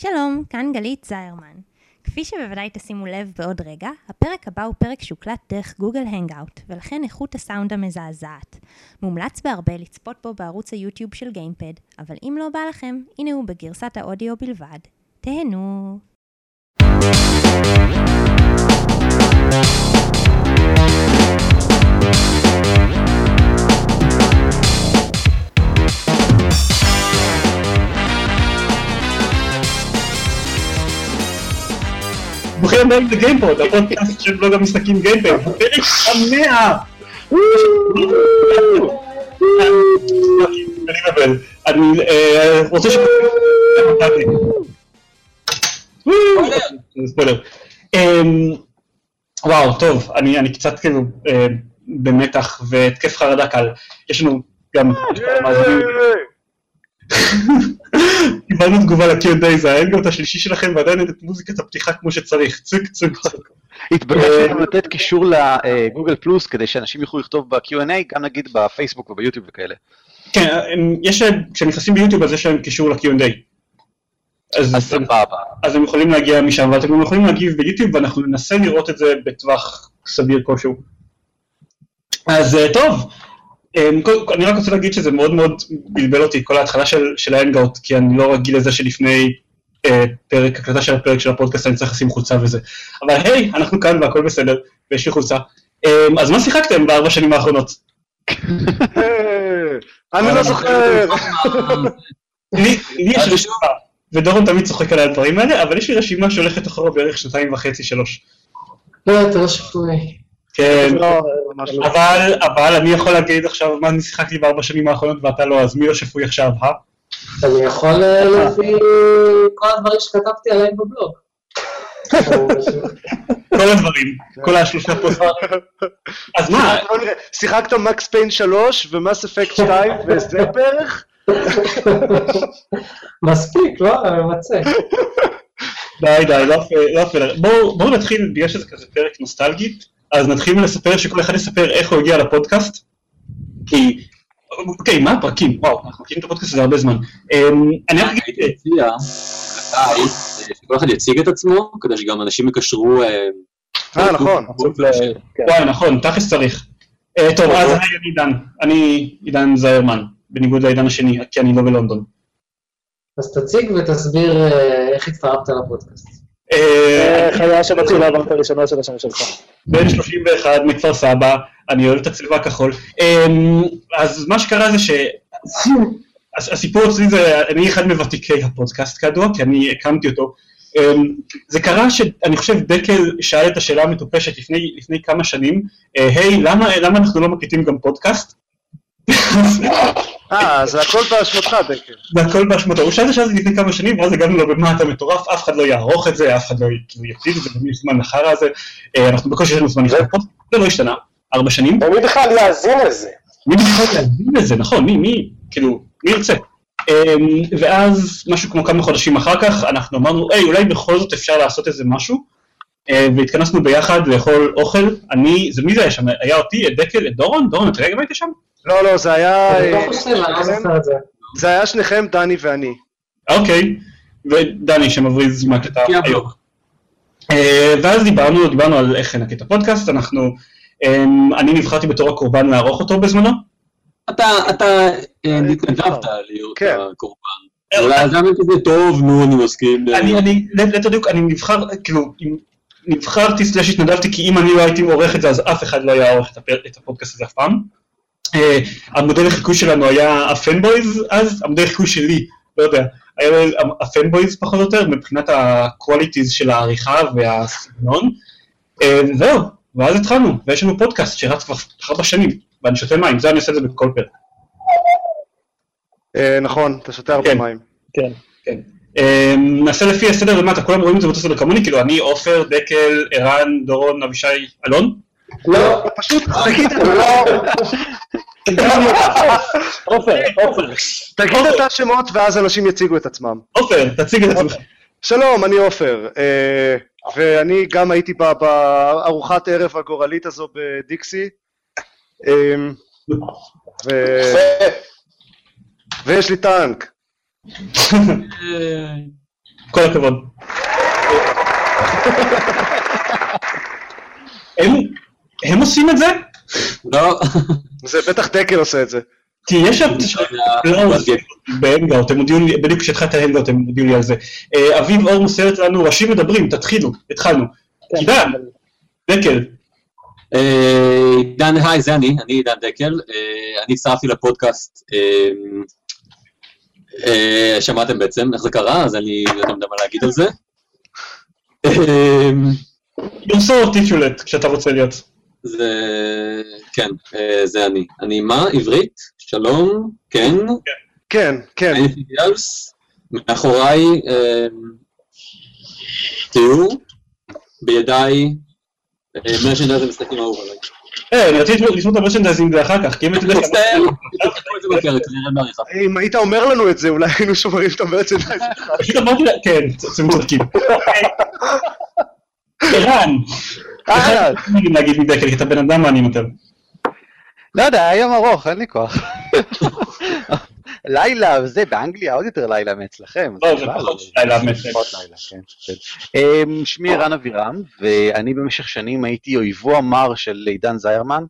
שלום, כאן גלית זיירמן. כפי שבוודאי תשימו לב בעוד רגע, הפרק הבא הוא פרק שהוקלט דרך גוגל הנגאוט, ולכן איכות הסאונד המזעזעת. מומלץ בהרבה לצפות בו בערוץ היוטיוב של גיימפד, אבל אם לא בא לכם, הנה הוא בגרסת האודיו בלבד. תהנו. ברוכים הבאים לגיימפוד, הפודקאסט של בלוג המשחקים גיימפד, פרק המאה! אני אה, רוצה ש... ספוילר. אמ, וואו, טוב, אני קצת כאילו אה, במתח והתקף חרדה קל. יש לנו גם... קיבלנו תגובה ל-Q&A, זה האנגוט השלישי שלכם ועדיין את מוזיקת הפתיחה כמו שצריך, צוק צוק צוק. התבקשנו לתת קישור לגוגל פלוס כדי שאנשים יוכלו לכתוב ב-Q&A, גם נגיד בפייסבוק וביוטיוב וכאלה. כן, יש, כשנכנסים ביוטיוב אז יש להם קישור ל-Q&A. אז סבבה. אז הם יכולים להגיע משם, ואתם גם יכולים להגיב ביוטיוב, ואנחנו ננסה לראות את זה בטווח סביר כלשהו. אז אה, טוב, אני רק רוצה להגיד שזה מאוד מאוד בלבל אותי, כל ההתחלה של, של האנגאוט, כי אני לא רגיל לזה שלפני אה, פרק, הקלטה של הפרק של הפודקאסט אני צריך לשים חולצה וזה. אבל היי, אנחנו כאן והכל בסדר, ויש לי חולצה. אה, אז מה שיחקתם בארבע שנים האחרונות? אני לא זוכר. לי יש רשימה, ודורון תמיד צוחק על הדברים האלה, אבל יש לי רשימה שהולכת אחורה בערך שנתיים וחצי, שלוש. לא, אתה לא שפוי. כן, לא, אבל, אבל אני יכול להגיד עכשיו מה אני שיחקתי בארבע שנים האחרונות ואתה לא, אז מי לא שפוי עכשיו, אה? אני יכול אה, להביא כל הדברים שכתבתי עליהם בבלוג. כל הדברים, כל השלושה פוסטים. אז מה? שיחקת מקס פיין 3 ומס אפקט 2 וזה בערך? מספיק, לא? ממצה. די, די, לא יפה. בואו נתחיל, בגלל שזה כזה פרק נוסטלגי, אז נתחיל לספר שכל אחד יספר איך הוא הגיע לפודקאסט. כי, אוקיי, מה הפרקים? וואו, אנחנו מכירים את הפודקאסט הזה הרבה זמן. אמ, אני רק אגיד... שכל אחד יציג את עצמו, כדי שגם אנשים יקשרו... אה, נכון. וואי, נכון, תכלס צריך. אה, טוב, אז אני עידן. אני עידן זיירמן, בניגוד לעידן השני, כי אני לא בלונדון. אז תציג ותסביר אה, איך התפרקת לפודקאסט. חיה שמתחילה לעבור הראשונה של השם שלך. בן 31 מכפר סבא, אני אוהב את הצבע הכחול. אמ, אז מה שקרה זה ש... הסיפור אצלי זה, אני אחד מוותיקי הפודקאסט כידוע, כי אני הקמתי אותו. אמ, זה קרה שאני חושב דקל שאל את השאלה המטופשת לפני, לפני כמה שנים, אה, היי, למה, למה אנחנו לא מקליטים גם פודקאסט? אה, זה הכל באשמתך, דקל. זה הכל באשמתו. הוא שאל את השאלה לפני כמה שנים, ואז הגענו לו, במה אתה מטורף, אף אחד לא יערוך את זה, אף אחד לא יקליט את זה, ומי זמן לחרא הזה. אה, אנחנו בקושי יש לנו זמן פה, זה לא השתנה, ארבע שנים. ומי בכלל יאזין לזה? מי בכלל יאזין לזה, נכון, מי, מי, כאילו, מי ירצה? אמ, ואז, משהו כמו כמה חודשים אחר כך, אנחנו אמרנו, היי, אולי בכל זאת אפשר לעשות איזה משהו, אה, והתכנסנו ביחד לאכול אוכל. אני, זה מי זה היה שם? היה אותי, את דקל, את דורון? דורון, אתה גם היית שם? לא, לא, זה היה... לא את זה. היה שניכם, דני ואני. אוקיי, ודני שמבריז מהקטע היום. אה, ואז דיברנו, דיברנו על איך נקט את הפודקאסט, אנחנו, אמ, אני נבחרתי בתור הקורבן לערוך אותו בזמנו. אתה, אתה התנדבת להיות כן. הקורבן. אולי זה כזה טוב, נו, אני מסכים. אני, אני, ליתר דיוק, אני נבחר, כאילו, נבחרתי סלאש התנדבתי, כי אם אני לא הייתי עורך את זה, אז אף אחד לא היה עורך את הפודקאסט הזה אף פעם. אה, המודל לחיקוי שלנו היה הפנבויז אז, המודל לחיקוי שלי, לא יודע, היה הפנבויז פחות או יותר, מבחינת ה-qualities של העריכה והסגנון. אה, זהו, ואז התחלנו, ויש לנו פודקאסט שרץ כבר ארבע שנים, ואני שותה מים, זה אני עושה את זה בכל פרק. אה, נכון, אתה שותה הרבה כן. מים. כן, כן. נעשה לפי הסדר למטה, כולם רואים את זה באותו סדר כמוני, כאילו אני, עופר, דקל, ערן, דורון, אבישי, אלון? לא, פשוט תגיד, לא, עופר, עופר. תגיד את השמות ואז אנשים יציגו את עצמם. עופר, תציג את עצמך. שלום, אני עופר, אה, ואני גם הייתי בארוחת ערב הגורלית הזו בדיקסי, אה, ו- ויש לי טנק. כל הכבוד. הם, עושים את זה? לא, זה בטח דקל עושה את זה. את קלאוס בהנגאוט, הם הודיעו לי, בדיוק כשהתחלת ההנגאוט הם הודיעו לי על זה. אה, אביב אור מוסרת לנו, ראשים מדברים, תתחילו, התחלנו. עידן, דקל, אה, עידן, היי, זה אני, אני עידן דקל, אה, אני הצטרפתי לפודקאסט, שמעתם בעצם איך זה קרה, אז אני לא יודע מה להגיד על זה. you're so articulate כשאתה רוצה להיות. זה, כן, אה, זה אני. אני מה? עברית? שלום? כן? כן, כן. anything else? מאחוריי אה, תיאור, בידיי מרשנדייז המשחקים האהוב עליי. אה, אני רציתי לשמוע את המרשנדייזים זה אחר כך, כי אם הייתי יודע... מצטער, בעריכה. אם היית אומר לנו את זה, אולי היינו שומרים את המרצ'נדייז. פשוט אמרתי לה, כן, אתם צודקים. ערן, אהלן. איך נגיד להגיד מדקל, כי אתה בן אדם מעניין יותר. לא יודע, היה יום ארוך, אין לי כוח. לילה וזה, באנגליה עוד יותר לילה מאצלכם. לא, זה פחות לילה. פחות לילה, כן. כן. אמ, שמי ערן אבירם, ואני במשך שנים הייתי אויבו המר של עידן זיירמן,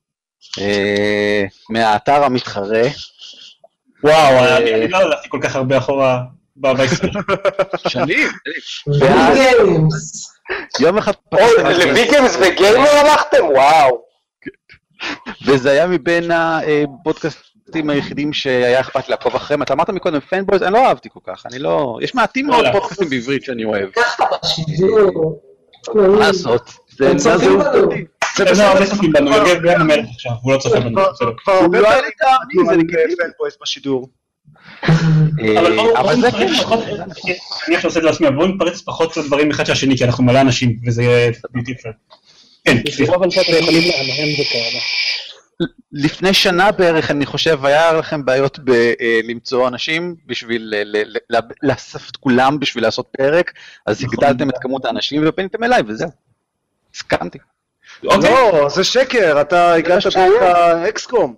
אה, מהאתר המתחרה. וואו, אני אני לא הלכתי כל כך הרבה אחורה בהיסטוריה. שנים. גיימס. יום אחד אוי, פתחתם את זה, לוויקנס וגיימר הלכתם? וואו. וזה היה מבין הפודקאסטים היחידים שהיה אכפת לעקוב אחריהם. אתה אמרת מקודם פנבויז, אני לא אהבתי כל כך, אני לא... יש מעטים מאוד וואלה. פודקאסטים בעברית שאני אוהב. ככה בשידור. מה לעשות? זה זהות. אותי. זה לא בסדר. הרבה צופים בנו, יוגב בן המלך עכשיו, הוא לא צופה בנו. כבר הרבה לא היה פעמים לי טעם, דיברנו זה לגיטימי. פנבויז בשידור. אבל בואו אה, זה נתפרץ כן. פחות, אני עכשיו עושה את זה לעצמי, בואו נתפרץ פחות לדברים אחד של השני, כי אנחנו מלא אנשים, וזה יהיה בלתי אפשר. כן, סליחה. לפני שנה בערך, אני חושב, היה לכם בעיות בלמצוא אנשים בשביל ל- ל- ל- ל- לאסוף את כולם בשביל לעשות פרק, אז נכון. הגדלתם את כמות האנשים ופניתם אליי, וזהו. הסכמתי. אוקיי, לא, זה שקר, אתה הגעת דרך האקסקום.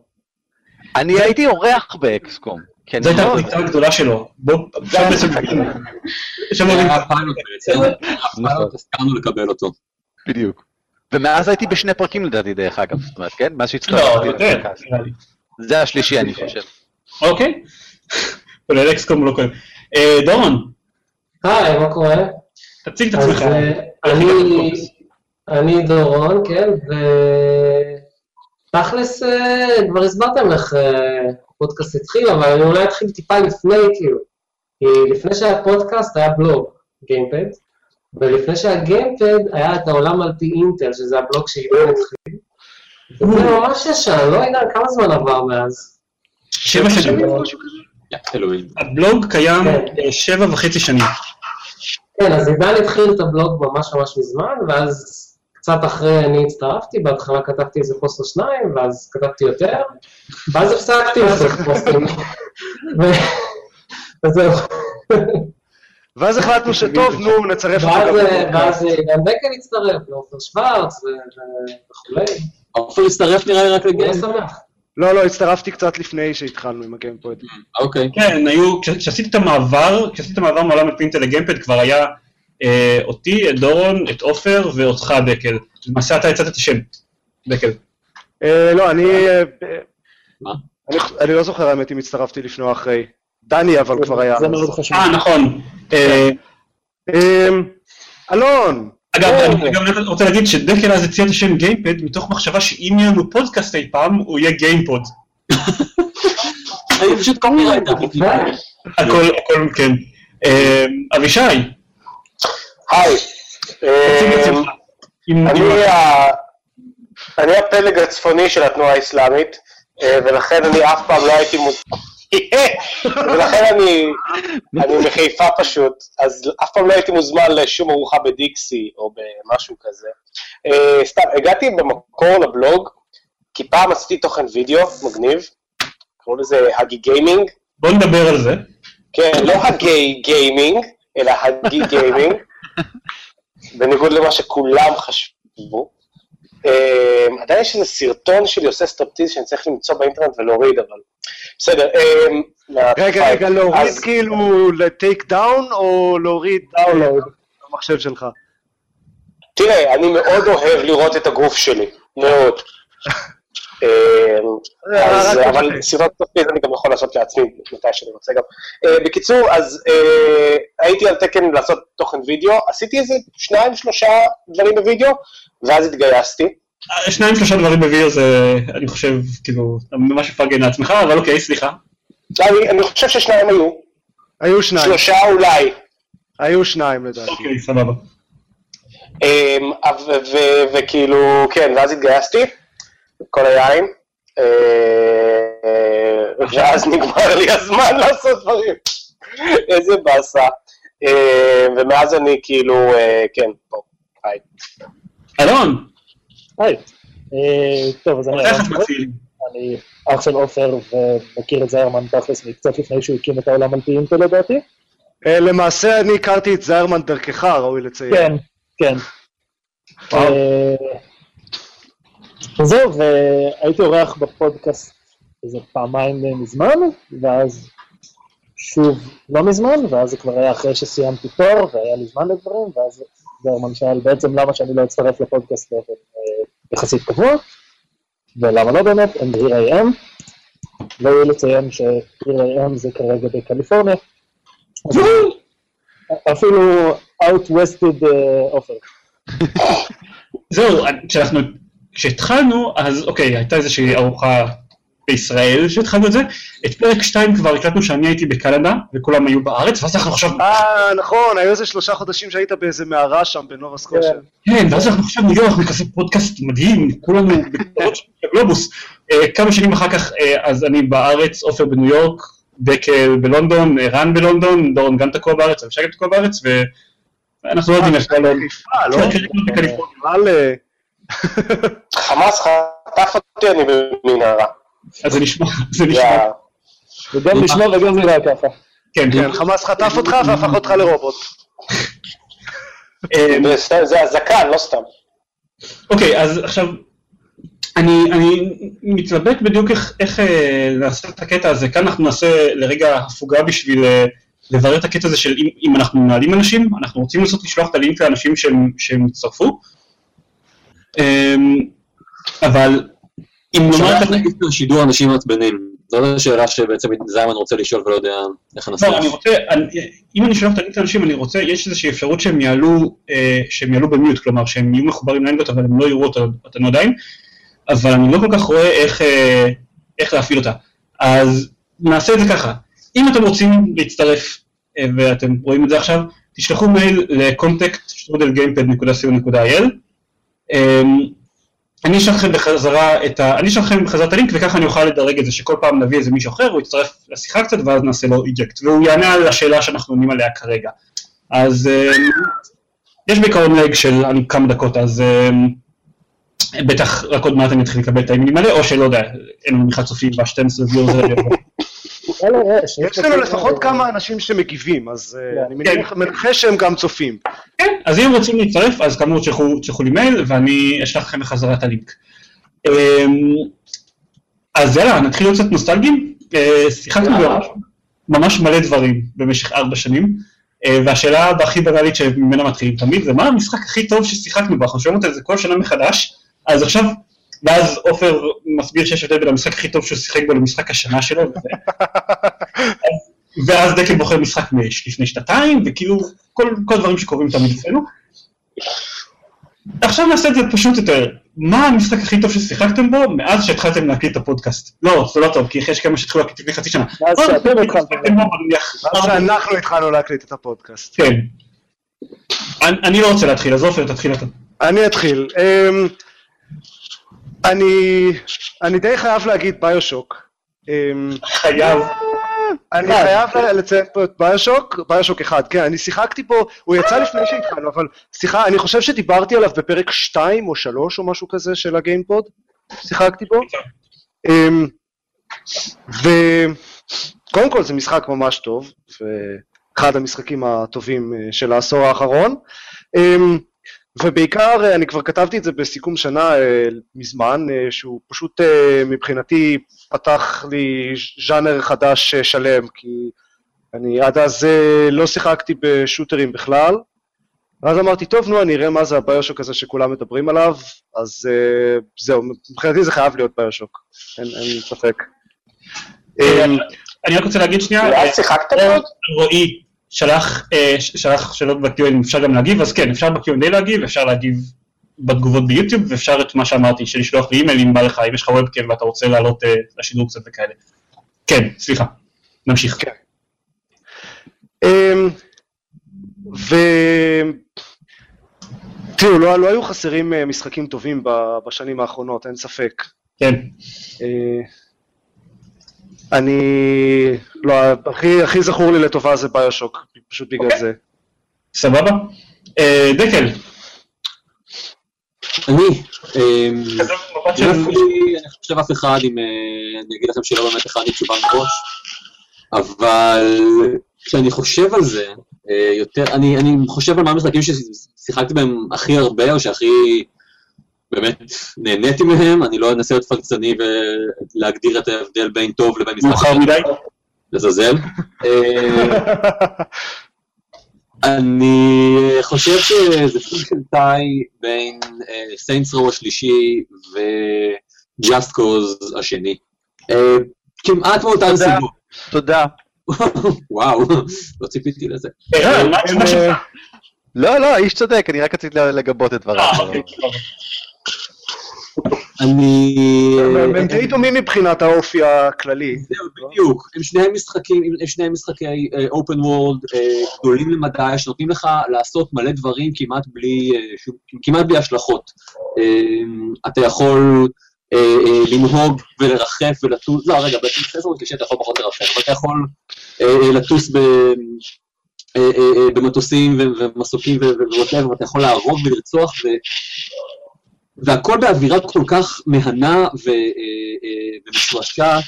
אני הייתי אורח באקסקום. כן, זו הייתה נכון. הפריצה הגדולה שלו. בואו, עכשיו בעצם... עכשיו זה לא היה. פיילוט בעצם, הפיילוט הסכמנו לקבל אותו. בדיוק. ומאז הייתי בשני פרקים לדעתי, דרך אגב, זאת אומרת, כן? מאז לא, שהצטרפתי יותר, לפודקאסט. נראה לי. זה השלישי, אני חושב. אוקיי. כולל אקסקום לא כולל. אה, דורון, היי, מה קורה? תציג את עצמך. אה, אני, אני דורון, כן, ותכלס אה, כבר הסברתם איך הפודקאסט התחיל, אבל אני אולי אתחיל טיפה לפני, כאילו. כי לפני שהיה פודקאסט היה בלוג, גיימפד, ולפני שהיה גיימפד היה את העולם על פי אינטל, שזה הבלוג שעידן התחיל. וזה ממש ישן, לא יודע כמה זמן עבר מאז. שבע שנים. הבלוג קיים כן. אה, שבע וחצי שנים. כן, אז עידן התחיל את הבלוג ממש ממש מזמן, ואז קצת אחרי אני הצטרפתי, בהתחלה כתבתי איזה פוסט או שניים, ואז כתבתי יותר, ואז הפסקתי לעשות פוסטים. וזהו. ואז החלטנו שטוב, נו, נצרף אותו ואז גם אה, דקל הצטרף, ועופר שוורץ וכולי. עופר הצטרף נראה לי רק אני לגיים. שמח. לא, לא, הצטרפתי קצת לפני שהתחלנו עם הגיימפוד. אוקיי. כן, היו, כש- כשעשיתי את המעבר, כשעשיתי את המעבר מעולם הפינטל לגיימפד, כבר היה אה, אותי, את דורון, את עופר ואותך, דקל. למעשה אתה הצעת את השם, דקל. אה, לא, אני... אה, מה? אני- אני לא זוכר האמת אם הצטרפתי לפני או אחרי. דני אבל כבר היה. זה. מאוד חשוב. אה, נכון. אה, אמ, אלון! אגב. אני גם רוצה להגיד שדקל אז הציע את השם גיימפד, מתוך מחשבה שאם יהיה לנו פודקאסט אי פעם, הוא יהיה גיימפוד. אני פשוט קופירייטר. הכל, הכל, כן. אה, אבישי, היי. אמ, אני ה- אני הפלג הצפוני של התנועה האסלאמית, אה, ולכן אני אף פעם לא הייתי מוז... ולכן אני, אני מחיפה פשוט, אז אף פעם לא הייתי מוזמן לשום ארוחה בדיקסי או במשהו כזה. אה, סתם, הגעתי במקור לבלוג, כי פעם עשיתי תוכן וידאו מגניב, קראו לזה הגי גיימינג, בוא נדבר על זה. כן, לא ה gay gaming, אלא הגי גיימינג, בניגוד למה שכולם חשבו. אה, עדיין יש איזה סרטון שלי עושה סטרפטיז שאני צריך למצוא באינטרנט ולהוריד, אבל בסדר. אה, רגע, רגע, להוריד כאילו ל take down, או להוריד download. במחשב שלך? תראה, אני מאוד אוהב לראות את הגוף שלי, מאוד. אה, אז, רק אבל. סרטון סטרפטיז אני גם יכול לעשות לעצמי מתי שאני רוצה גם. אה, בקיצור, אז אה, הייתי על תקן לעשות תוכן וידאו, עשיתי איזה שניים, שלושה דברים בווידאו, ואז התגייסתי. שניים שלושה דברים בווידאו זה, אני חושב, כאילו, אתה ממש מפרגן לעצמך, אבל אוקיי, סליחה. אני, אני חושב ששניים היו, היו שניים, שלושה אולי. היו שניים לדעתי. אוקיי, סבבה. אמ, וכאילו, כן, ואז התגייסתי, כל היין, אה, ואז נגמר לי הזמן לעשות דברים. איזה באסה. אה, ומאז אני כאילו, אה, כן, פה, היי. אלון, היי. טוב, אז אני? אני אח של עופר ומכיר את זיירמן תכלס מקצת לפני שהוא הקים את העולם על פי אינטל לדעתי. למעשה אני הכרתי את זיירמן דרכך, ראוי לציין. כן, כן. אה, זהו, והייתי אורח בפודקאסט איזה פעמיים מזמן, ואז שוב לא מזמן, ואז זה כבר היה אחרי שסיימתי תואר, והיה לי זמן לדברים, ואז זרמן שאל בעצם למה שאני לא אצטרף לפודקאסט באופן אה, יחסית קבוע, ולמה לא באמת, and here I am. ראוי לציין ש-here I am זה כרגע בקליפורניה. אפילו out-wested אה, עופר. זהו, כשאנחנו, כשהתחלנו, אז אוקיי, הייתה איזושהי ארוחה בישראל שהתחלנו את זה, את פרק 2 כבר הקלטנו שאני הייתי בקנדה, וכולם היו בארץ, ואז אנחנו עכשיו, אה, נכון, היו איזה שלושה חודשים שהיית באיזה מערה שם בנובה סקושה. כן, ואז אנחנו עכשיו יואו, אנחנו כזה פודקאסט מדהים, כולנו בקטעות של הגלובוס. אה, כמה שנים אחר כך, אה, אז אני בארץ, עופר בניו יורק, דקל בלונדון, אה, רן בלונדון, דורון גם תקוע בארץ, אבישי גם תקוע בארץ, ואנחנו לא יודעים איך. חיפה, לא? כן, כן, חמאס חטף אותי, אני במנהרה. אז זה נשמע, זה נשמע, וגם לשמוע וגם נראה ככה. כן, כן, חמאס חטף אותך והפך אותך לרובוט. אה, זה- הזקן, לא סתם. אוקיי, אז עכשיו, אני, אני מתלבט בדיוק איך, איך אה, לעשות את הקטע הזה, כאן אנחנו נעשה לרגע הפוגה בשביל אה, לברר את הקטע הזה של אם, אם אנחנו מנהלים אנשים, אנחנו רוצים לנסות לשלוח את הלינק לאנשים שהם, שהם יצטרפו, אבל אם נאמר שולח את נגיד לשידור אנשים מעצבנים. זו השאלה שבעצם זיימן רוצה לשאול ולא יודע איך לא, לנסח. אני רוצה, אם אני שולח את לאנשים, אני רוצה, יש איזושהי אפשרות שהם יעלו, אה, שהם יעלו במיוט, כלומר שהם יהיו מחוברים לאנגוט, אבל הם לא יראו אותנו עדיין, אבל אני לא כל כך רואה איך, אה, איך להפעיל אותה. אז נעשה את זה ככה, אם אתם רוצים להצטרף, אה, ואתם רואים את זה עכשיו, תשלחו מייל ל-contact.gamepad.co.il, אני אשלח לכם בחזרה את ה... אני אשלח לכם בחזרה את הלינק וככה אני אוכל לדרג את זה שכל פעם נביא איזה מישהו אחר, הוא יצטרף לשיחה קצת ואז נעשה לו איג'קט והוא יענה על השאלה שאנחנו עונים עליה כרגע. אז אה, יש בעיקרון לג של כמה דקות אז אה, בטח רק עוד מעט אני אתחיל לקבל את האימיילים האלה או שלא יודע, אין לנו בכלל צופים ב-12 ויור זה. אלא יש. יש לנו לפחות כמה אנשים שמגיבים, אז אה, כן. אני מניח- מנחש שהם גם צופים. כן, אז אם רוצים להצטרף, אז כאמור תשלחו לי מייל ואני אשלח לכם בחזרה את הלינק. אמ, אז יאללה, נתחיל להיות קצת נוסטלגיים. אה, שיחקנו ממש, ממש מלא דברים במשך ארבע שנים, אה, והשאלה הכי בנאלית שממנה מתחילים תמיד זה מה המשחק הכי טוב ששיחקנו בו, אנחנו שומעים את זה כל שנה מחדש, אז עכשיו, ואז עופר מסביר שיש הבדל בין המשחק הכי טוב שהוא שיחק בו למשחק השנה שלו, ואז דקל בוחר משחק מש- לפני שנתיים, וכאילו כל, כל הדברים שקורים תמיד אצלנו. עכשיו נעשה את זה פשוט יותר. מה המשחק הכי טוב ששיחקתם בו מאז שהתחלתם להקליט את הפודקאסט? לא, זה לא טוב, כי יש כמה שהתחילו להקליט לפני חצי שנה. מאז שאתם התחלתם. שאנחנו התחלנו להקליט את הפודקאסט. כן. אני, אני לא רוצה להתחיל, אז עופר, תתחיל אתה. אני אתחיל. אני אני די חייב להגיד ביושוק. אמ, חייב. אני אחד. חייב לציין פה את ביושוק, ביושוק אחד, כן, אני שיחקתי פה, הוא יצא לפני שהתחלנו, אבל סליחה, אני חושב שדיברתי עליו בפרק 2 או 3 או משהו כזה של הגיימפוד, שיחקתי בו. אמ, וקודם כל זה משחק ממש טוב, ואחד המשחקים הטובים אה, של העשור האחרון. אמ, ובעיקר, אה, אני כבר כתבתי את זה בסיכום שנה אה, מזמן, אה, שהוא פשוט מבחינתי פתח לי ז'אנר חדש שלם, כי אני עד אז לא שיחקתי בשוטרים בכלל, ואז אמרתי, טוב, נו, אני אראה מה זה הביושוק הזה שכולם מדברים עליו, אז זהו, מבחינתי זה חייב להיות ביושוק, אין, אין ספק. אני רק רוצה להגיד שנייה, אולי עוד? רועי שלח אה, שלח שאלות ב-Q&A, אם אפשר גם להגיב, אז כן, אפשר ב-Q&A להגיב, אפשר להגיב בתגובות ביוטיוב, ואפשר את מה שאמרתי, של לשלוח לי אימייל אם בא לך, אם יש לך וובקאם ואתה רוצה לעלות אה, לשידור קצת וכאלה. כן, סליחה, נמשיך. כן. אמ, ו... תראו, לא, לא היו חסרים אה, משחקים טובים בשנים האחרונות, אין ספק. כן. אה, אני... לא, הכי, הכי זכור לי לטובה זה ביושוק, פשוט בגלל אוקיי. זה. סבבה? אה, דקל, אני, לי, אני חושב אף אחד, אם אה, אני אגיד לכם שלא באמת הכנתי תשובה מראש, אבל כשאני חושב על זה, אה, יותר, אני, אני חושב על מה המשחקים ששיחקתי בהם הכי הרבה, או שהכי באמת נהניתי מהם, אני לא אנסה להיות פלצני ולהגדיר את ההבדל בין טוב לבין משחק מאוחר מדי? לזלזל. אה, אני חושב שזה סוג של טאי בין סיינטס רו השלישי ו-Just Cause השני. אה, כמעט מאותן תודה. סיבות. תודה. וואו, לא ציפיתי לזה. לא, לא, האיש צודק, אני רק רציתי לגבות את דבריו. אה. אני... הם הם די דומים מבחינת האופי הכללי. זהו, בדיוק. הם שניהם משחקים, הם שניהם משחקי אופן וורד גדולים למדי, שנותנים לך לעשות מלא דברים כמעט בלי, אה, כמעט בלי השלכות. אה, אתה יכול אה, אה, לנהוג ולרחף ולטוס, לא, רגע, בעצם בסדר קשה, אתה יכול פחות לרחף, אבל אתה יכול אה, אה, לטוס ב... אה, אה, אה, במטוסים ומסוקים ווואטאבר, ואתה יכול להרוג ולרצוח. והכל באווירה כל כך מהנה אה, אה, ומשועשעת.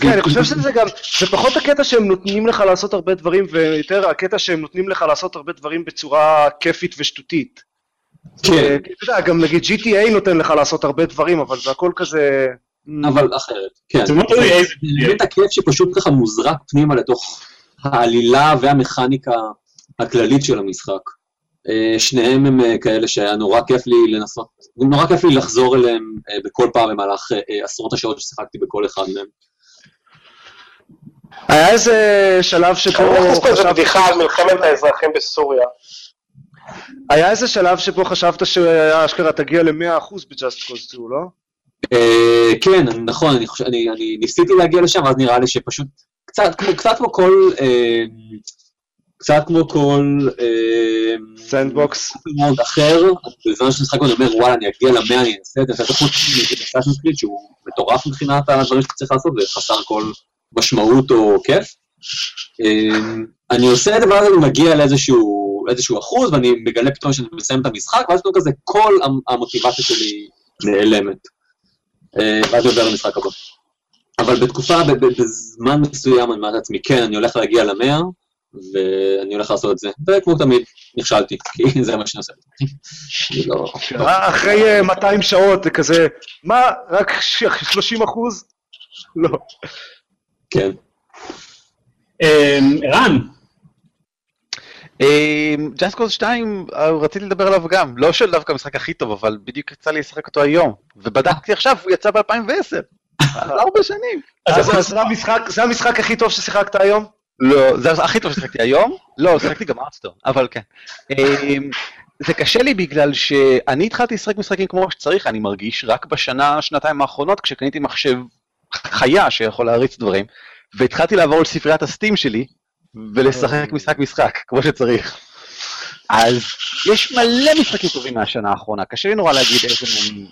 כן, אני חושב שזה גם, זה פחות הקטע שהם נותנים לך לעשות הרבה דברים, ויותר הקטע שהם נותנים לך לעשות הרבה דברים בצורה כיפית ושטותית. כן, אה, אתה יודע, גם נגיד GTA נותן לך לעשות הרבה דברים, אבל זה הכל כזה... אבל אחרת, כן. זה. זה באמת הכיף שפשוט ככה מוזרק פנימה לתוך העלילה והמכניקה הכללית של המשחק. אה, שניהם הם אה, כאלה שהיה נורא כיף לי לנסות, נורא כיף לי לחזור אליהם אה, בכל פעם במהלך עשרות השעות ששיחקתי בכל אחד מהם. היה איזה שלב שבו פה איזה. בדיחה על מלחמת האזרחים בסוריה. היה איזה שלב שבו חשבת שאשכרה תגיע ל-100% ב-Just Cause 2, לא? כן, נכון, אני, חושב, אני, אני ניסיתי להגיע לשם, אז נראה לי שפשוט קצת כמו, כל, קצת כמו כל אה, sandbox. מאוד אחר, בזמן שאני משחק אני אומר, וואלה, אני אגיע למאה, אני אנסה את זה, ואתה חוץ מ Assassin's Creed שהוא מטורף מבחינת הדברים שאתה צריך לעשות, וחסר כל משמעות או כיף. אה, אני עושה את הדבר הזה, אני מגיע לאיזשהו איזשהו אחוז, ואני מגלה פתאום שאני מסיים את המשחק, ואז פתאום כזה כל המ- המוטיבציה שלי נעלמת. אה, ואז אני עובר למשחק הבא. אבל בתקופה, בזמן מסוים, אני אומר לעצמי, כן, אני הולך להגיע למאה, ואני הולך לעשות את זה. וכמו תמיד, נכשלתי, כי זה מה שאני עושה. לא... אחרי אה, 200 שעות זה כזה, מה, רק ש- 30 אחוז? לא. כן. אה, ערן, ג'אסט קוז 2, אה, רציתי לדבר עליו גם, לא של דווקא המשחק הכי טוב, אבל בדיוק יצא לי לשחק אותו היום, ובדקתי עכשיו, הוא יצא ב-2010, ארבע שנים. אז זה המשחק הכי טוב ששיחקת היום? לא, זה הכי טוב ששיחקתי היום, לא, שיחקתי גם ארטסטור, אבל כן. אמ, זה קשה לי בגלל שאני התחלתי לשחק משחקים כמו שצריך, אני מרגיש, רק בשנה, שנתיים האחרונות, כשקניתי מחשב חיה שיכול להריץ דברים, והתחלתי לעבור על ספריית ה Steam שלי, ולשחק משחק משחק, כמו שצריך. אז יש מלא משחקים טובים מהשנה האחרונה, קשה לי נורא להגיד איזה מהם,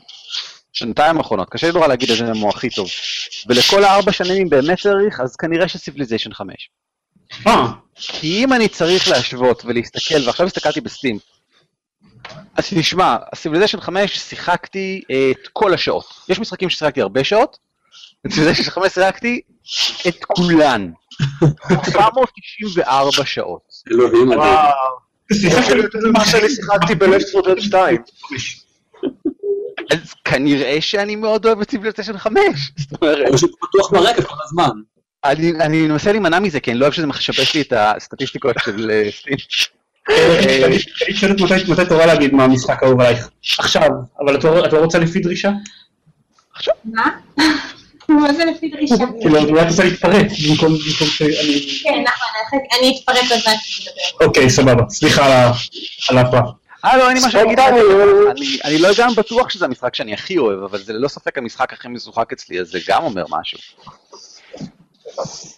שנתיים האחרונות, קשה לי נורא להגיד איזה הוא הכי טוב. ולכל הארבע שנים, אם באמת צריך, אז כנראה ש Civilization 5. אה, כי אם אני צריך להשוות ולהסתכל, ועכשיו הסתכלתי ב Steam, אז תשמע, Civilization 5 שיחקתי אה, את כל השעות. יש משחקים ששיחקתי הרבה שעות, ב Civilization 5 שיחקתי את כולן. 494 שעות. אלוהים. וואו. אפילו יותר ממה שאני שיחקתי Left 4 Dead 2. אז כנראה שאני מאוד אוהב את Civilization 5. זאת אומרת, או שהוא פתוח ברקע כל הזמן. אני אני מנסה להימנע מזה, כי אני לא אוהב שזה משבש לי את הסטטיסטיקות של אה, Steam. אני שואלת מתי- תורה להגיד מה המשחק האהוב עלייך. עכשיו, אבל את לא לא רוצה לפי דרישה? מה? מה זה לפי דרישה? כאילו, את רוצה להתפרץ במקום שאני... כן, נכון, אני אתפרץ עוד מעט שתדבר. אוקיי, סבבה. סליחה על ההפרעה. אה, לא, אין לי משהו להגיד. אני לא גם בטוח שזה המשחק שאני הכי אוהב, אבל זה ללא ספק המשחק הכי משוחק אצלי, אז זה גם אומר משהו.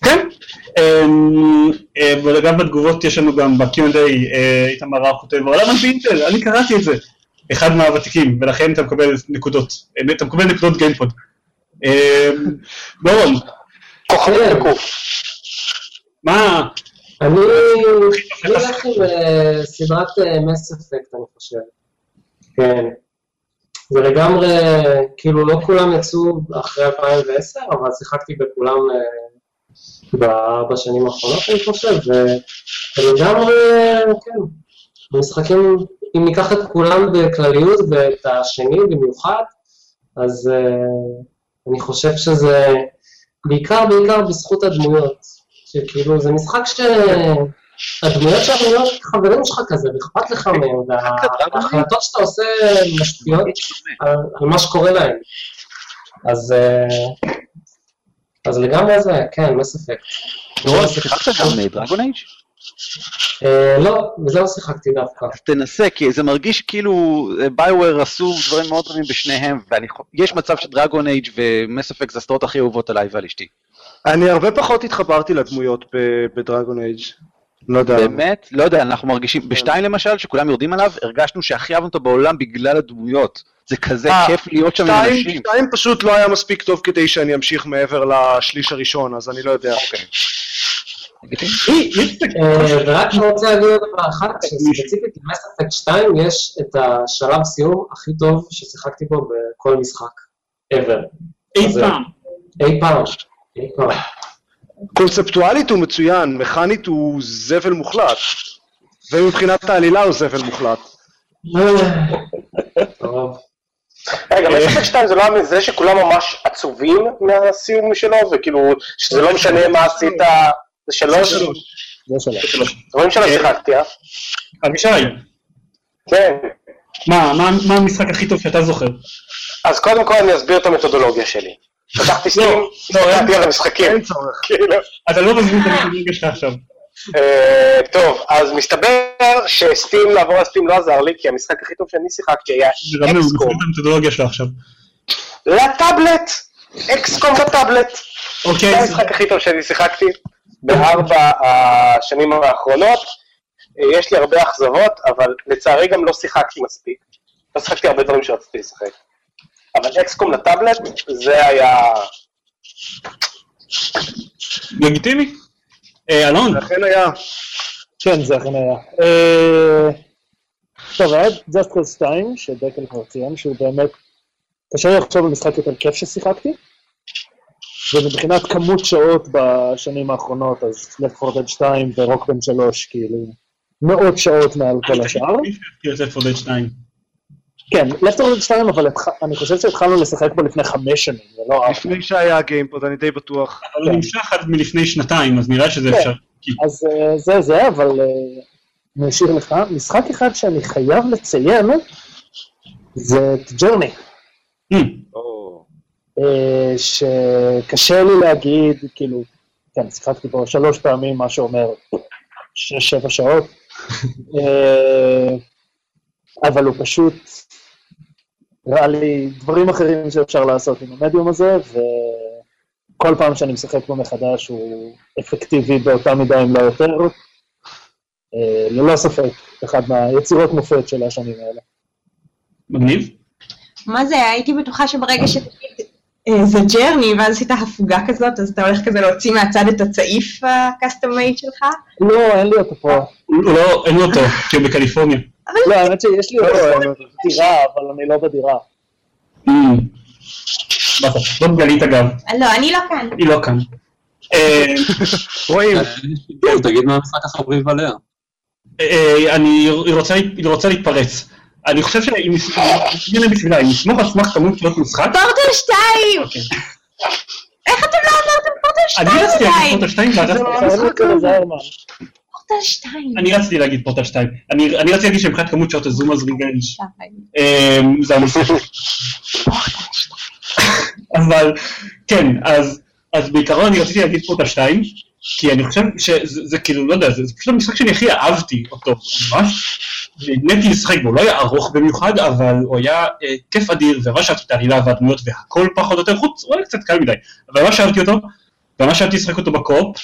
כן. אמ, אה, וגם בתגובות יש לנו גם ב-Q&A, אה, איתמר רב כותב, העולם על פינטל, אני קראתי את זה. אחד מהוותיקים, ולכן אתה מקבל נקודות. אה, אתה מקבל נקודות גיימפוד. אמ, דורון, כוכבים בקוף. מה... אני אלך עם סדרת מס אפקט, אני חושב. כן. זה לגמרי, כאילו לא כולם יצאו אחרי 2010, אבל שיחקתי בכולם בארבע שנים האחרונות, אני חושב, ולגמרי, כן. המשחקים, אם ניקח את כולם בכלליות ואת השני במיוחד, אז אה, אני חושב שזה בעיקר בעיקר בזכות הדמויות. שכאילו זה משחק שהדמויות שלך נראות חברים שלך כזה, ואכפת לך מהם, וההחלטות שאתה עושה משפיעות על, על מה שקורה להם. אז, אה, אז לגמרי זה, כן, מס אפקט. דורון, שיחקת גם דרגון אייג'? אה, לא, בזה לא שיחקתי דווקא. אז תנסה, כי זה מרגיש כאילו ביואר עשו דברים מאוד טובים בשניהם, ויש מצב שדרגון אייג' ומס אפקט זה הסדרות הכי אהובות עליי ועל אשתי. אני הרבה פחות התחברתי לדמויות ב- בדרגון אייג'. לא יודע. באמת? לא יודע, אנחנו מרגישים, בשתיים למשל, שכולם יורדים עליו, הרגשנו שהכי אהבנו אותו בעולם בגלל הדמויות. זה כזה אה, כיף להיות שם עם אנשים. שתיים פשוט לא היה מספיק טוב כדי שאני אמשיך מעבר לשליש הראשון, אז אני לא יודע. אה, ורק אני רוצה להגיד עוד דבר אחד, שספציפית למס אפקט 2 יש את השלב סיום הכי טוב ששיחקתי בו בכל משחק, ever. אי פעם. אי פעם. אי פעם. קונספטואלית הוא מצוין, מכנית הוא זבל מוחלט. ומבחינת העלילה הוא זבל מוחלט. טוב. רגע, מס אפקט 2 זה לא היה מזה שכולם ממש עצובים מהסיום שלו, וכאילו, שזה לא משנה מה עשית, זה שלוש? זה שלוש. דברים שלא שיחקתי, אה? אבישי, כן. מה, מה- מה המשחק הכי טוב שאתה זוכר? אז קודם כל אני אסביר את המתודולוגיה שלי. סטים, לא, הסתכלתי על המשחקים. אין צורך. כאילו. אתה לא מבין את המתודולוגיה שלך עכשיו. אה, טוב, אז מסתבר שסטים, לעבור על סטים לא עזר לי, כי המשחק הכי טוב שאני שיחקתי היה זה רמי, הוא אקסקום. מבין את המתודולוגיה שלו עכשיו. לטאבלט! אקסקום לטאבלט. אוקיי, זה המשחק הכי טוב שאני שיחקתי בארבע השנים האחרונות. אה, יש לי הרבה אכזבות, אבל לצערי גם לא שיחקתי מספיק. לא שיחקתי הרבה דברים שרציתי לשחק. אבל אקסקום לטאבלט, זה היה... לגיטימי. אה, אלון, לכן היה. כן, זה אכן היה. אה, טוב, היה Just Cause 2, שדקל כבר ציין, שהוא באמת, קשה לי לחשוב על משחק יותר כיף ששיחקתי, ומבחינת כמות שעות בשנים האחרונות, אז 4 Dead 2 ורוק בן 3, כאילו, מאות שעות מעל כל השאר. יש את פורדד 2. כן, 4 Dead 2, אבל אני חושב שהתחלנו לשחק בו לפני חמש שנים, ולא ארבע. לפני שהיה גיימפוד, אני די בטוח. אבל הוא נמשך עד מלפני שנתיים, אז נראה שזה כן. אפשר. אז אה, זה זה, אבל אה, אני אשאיר לך. משחק אחד שאני חייב לציין, זה את Journey. אה, שקשה לי להגיד, כאילו, כן, שיחקתי בו שלוש פעמים, מה שאומר שש-שבע שעות, אבל הוא פשוט הראה לי דברים אחרים שאפשר לעשות עם המדיום הזה, וכל פעם שאני משחק בו מחדש הוא אפקטיבי באותה מידה, אם לא יותר. אה, ללא ספק, אחד מהיצירות מופת של השנים האלה. מגניב. מה זה, הייתי בטוחה שברגע שתגיד, אה, זה ג'רני, ואז עשית הפוגה כזאת, אז אתה הולך כזה להוציא מהצד את הצעיף הקאסטום מייד שלך? לא, אין לי אותו פה. לא, אין לו אותו, כי הוא בקליפורניה. לא, האמת שיש לי אותו בדירה, אבל אני לא בדירה. זאת גלית אגב, לא, אני לא כאן. היא לא כאן. אה, רואים, טוב, תגיד מה המשחק החביב עליה. אה, אני, היא רוצה, להתפרץ. אני חושב שאם נסמוך על סמך כמות שעות משחק, פורטל 2! אוקיי. איך אתם לא אמרתם פורטל אני 2 רציתי להגיד עדיין? פורטל 2 זה פורטל 2. אני רציתי להגיד פורטל 2. אני רציתי להגיד שמבחינת כמות שעות הזום אז ריגנג'. אמ, זה המשחק. אבל כן, אז, בעיקרון אני רציתי להגיד פורטל 2, כי אני חושב שזה זה כאילו, לא יודע, זה, פשוט המשחק שאני הכי אהבתי אותו, ממש. נהניתי לשחק בו, לא היה ארוך במיוחד, אבל הוא היה אה, כיף אדיר, וממש אהבתי את העלילה והדמויות והכל פחות או יותר, חוץ, הוא היה קצת קל מדי, אבל ממש אהבתי אותו, וממש אהבתי לשחק אותו בקו-אופ,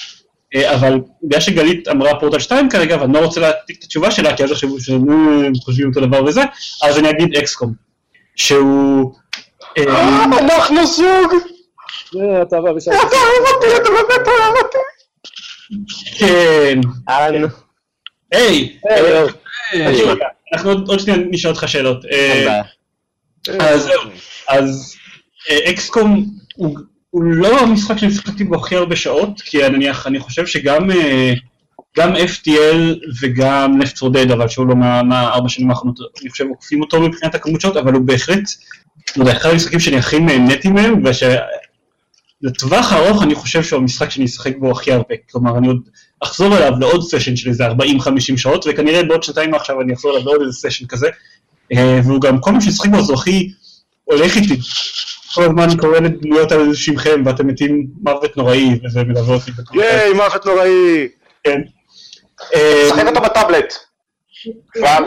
אבל בגלל שגלית אמרה פורטל 2 כרגע, ואני לא רוצה להעתיק את התשובה שלה, כי אז יחשבו שהם חושבים אותו דבר וזה, אז אני אגיד אקסקום, שהוא... אה, אנחנו זוג! זה אתה אוהב אותי, אתה באמת אוהב אותי. כן, אהלן. היי, אה, אנחנו עוד שנייה נשאל אותך שאלות. אה. אז זהו, אז אה, אקסקום הוא הוא לא המשחק שאני שיחקתי בו הכי הרבה שעות, כי נניח, אני חושב שגם אה, גם FTL וגם Left 4 Dead, אבל שהוא לא מה- מהארבע שנים האחרונות, אני חושב עוקפים אותו מבחינת הכמות שעות, אבל הוא בהחלט, לא יודע, אחד המשחקים שאני הכי נהניתי מהם, ושלטווח הארוך אני חושב שהוא המשחק שאני אשחק בו הכי הרבה, כלומר אני עוד אחזור אליו לעוד סשן של איזה 40-50 שעות, וכנראה בעוד שנתיים מעכשיו אני אחזור אליו לעוד איזה סשן כזה, אה, והוא גם, כל מה ששחק בו זה הכי הולך איתי. כל הזמן קורא לדמויות על שמכם ואתם מתים מוות נוראי וזה מלווה אותי. ייי, מוות נוראי. כן. אה, שחק אותו בטאבלט. וואו.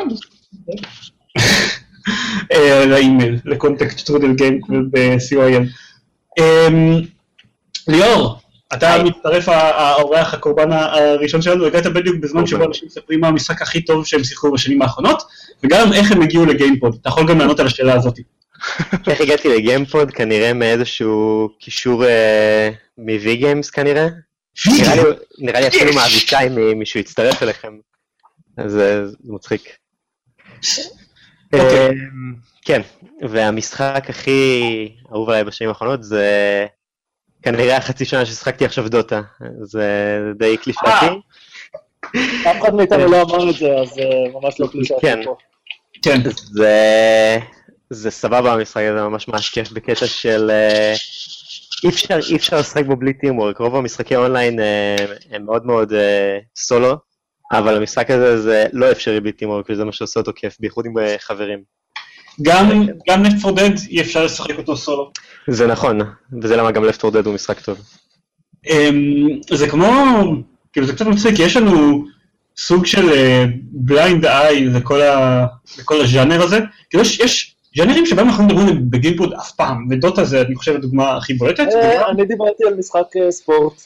אה, לאימייל, לקונטקט שטרודל גיים ב-COIL. אמ, ליאור, אתה מצטרף האורח הקורבן הראשון שלנו, הגעת בדיוק בזמן שבו אנשים מספרים מה המשחק הכי טוב שהם שיחקו בשנים האחרונות, וגם איך הם הגיעו לגיימפוד. אתה יכול גם לענות על השאלה הזאת. איך הגעתי לגיימפוד? כנראה מאיזשהו קישור אה, מ-V Games כנראה. נראה לי- אפילו מאבישי מישהו יצטרף אליכם. אז אה, זה מצחיק. אוקיי. אה, כן, והמשחק הכי אהוב עליי בשנים האחרונות זה כנראה החצי שנה ששיחקתי עכשיו דוטה. זה די קלישאתי. אף אחד מאיתנו לא אמר את זה, אז ממש לא קלישה. כן. פה. כן. זה, זה סבבה המשחק הזה, ממש ממש כיף בקטע של... אה, אי אפשר, אי אפשר לשחק בו בלי טימוורק, רוב המשחקי אונליין אה, הם מאוד מאוד אה, סולו, אבל המשחק הזה זה לא אפשרי בלי טימוורק, וזה מה שעושה אותו כיף, בייחוד עם חברים. גם גם Left 4 Dead אי אפשר לשחק אותו סולו. זה נכון, וזה למה גם Left 4 Dead הוא משחק טוב. אמ, זה כמו, כאילו זה קצת מצחיק, יש לנו סוג של בליינד איי לכל ה- לכל הז'אנר הזה, כאילו יש- יש ז'אנרים שבהם אנחנו מדברים בגיימפוד אף פעם, ודוטה זה אני חושב הדוגמה הכי בולטת, אה, אני דיברתי על משחק אה, ספורט.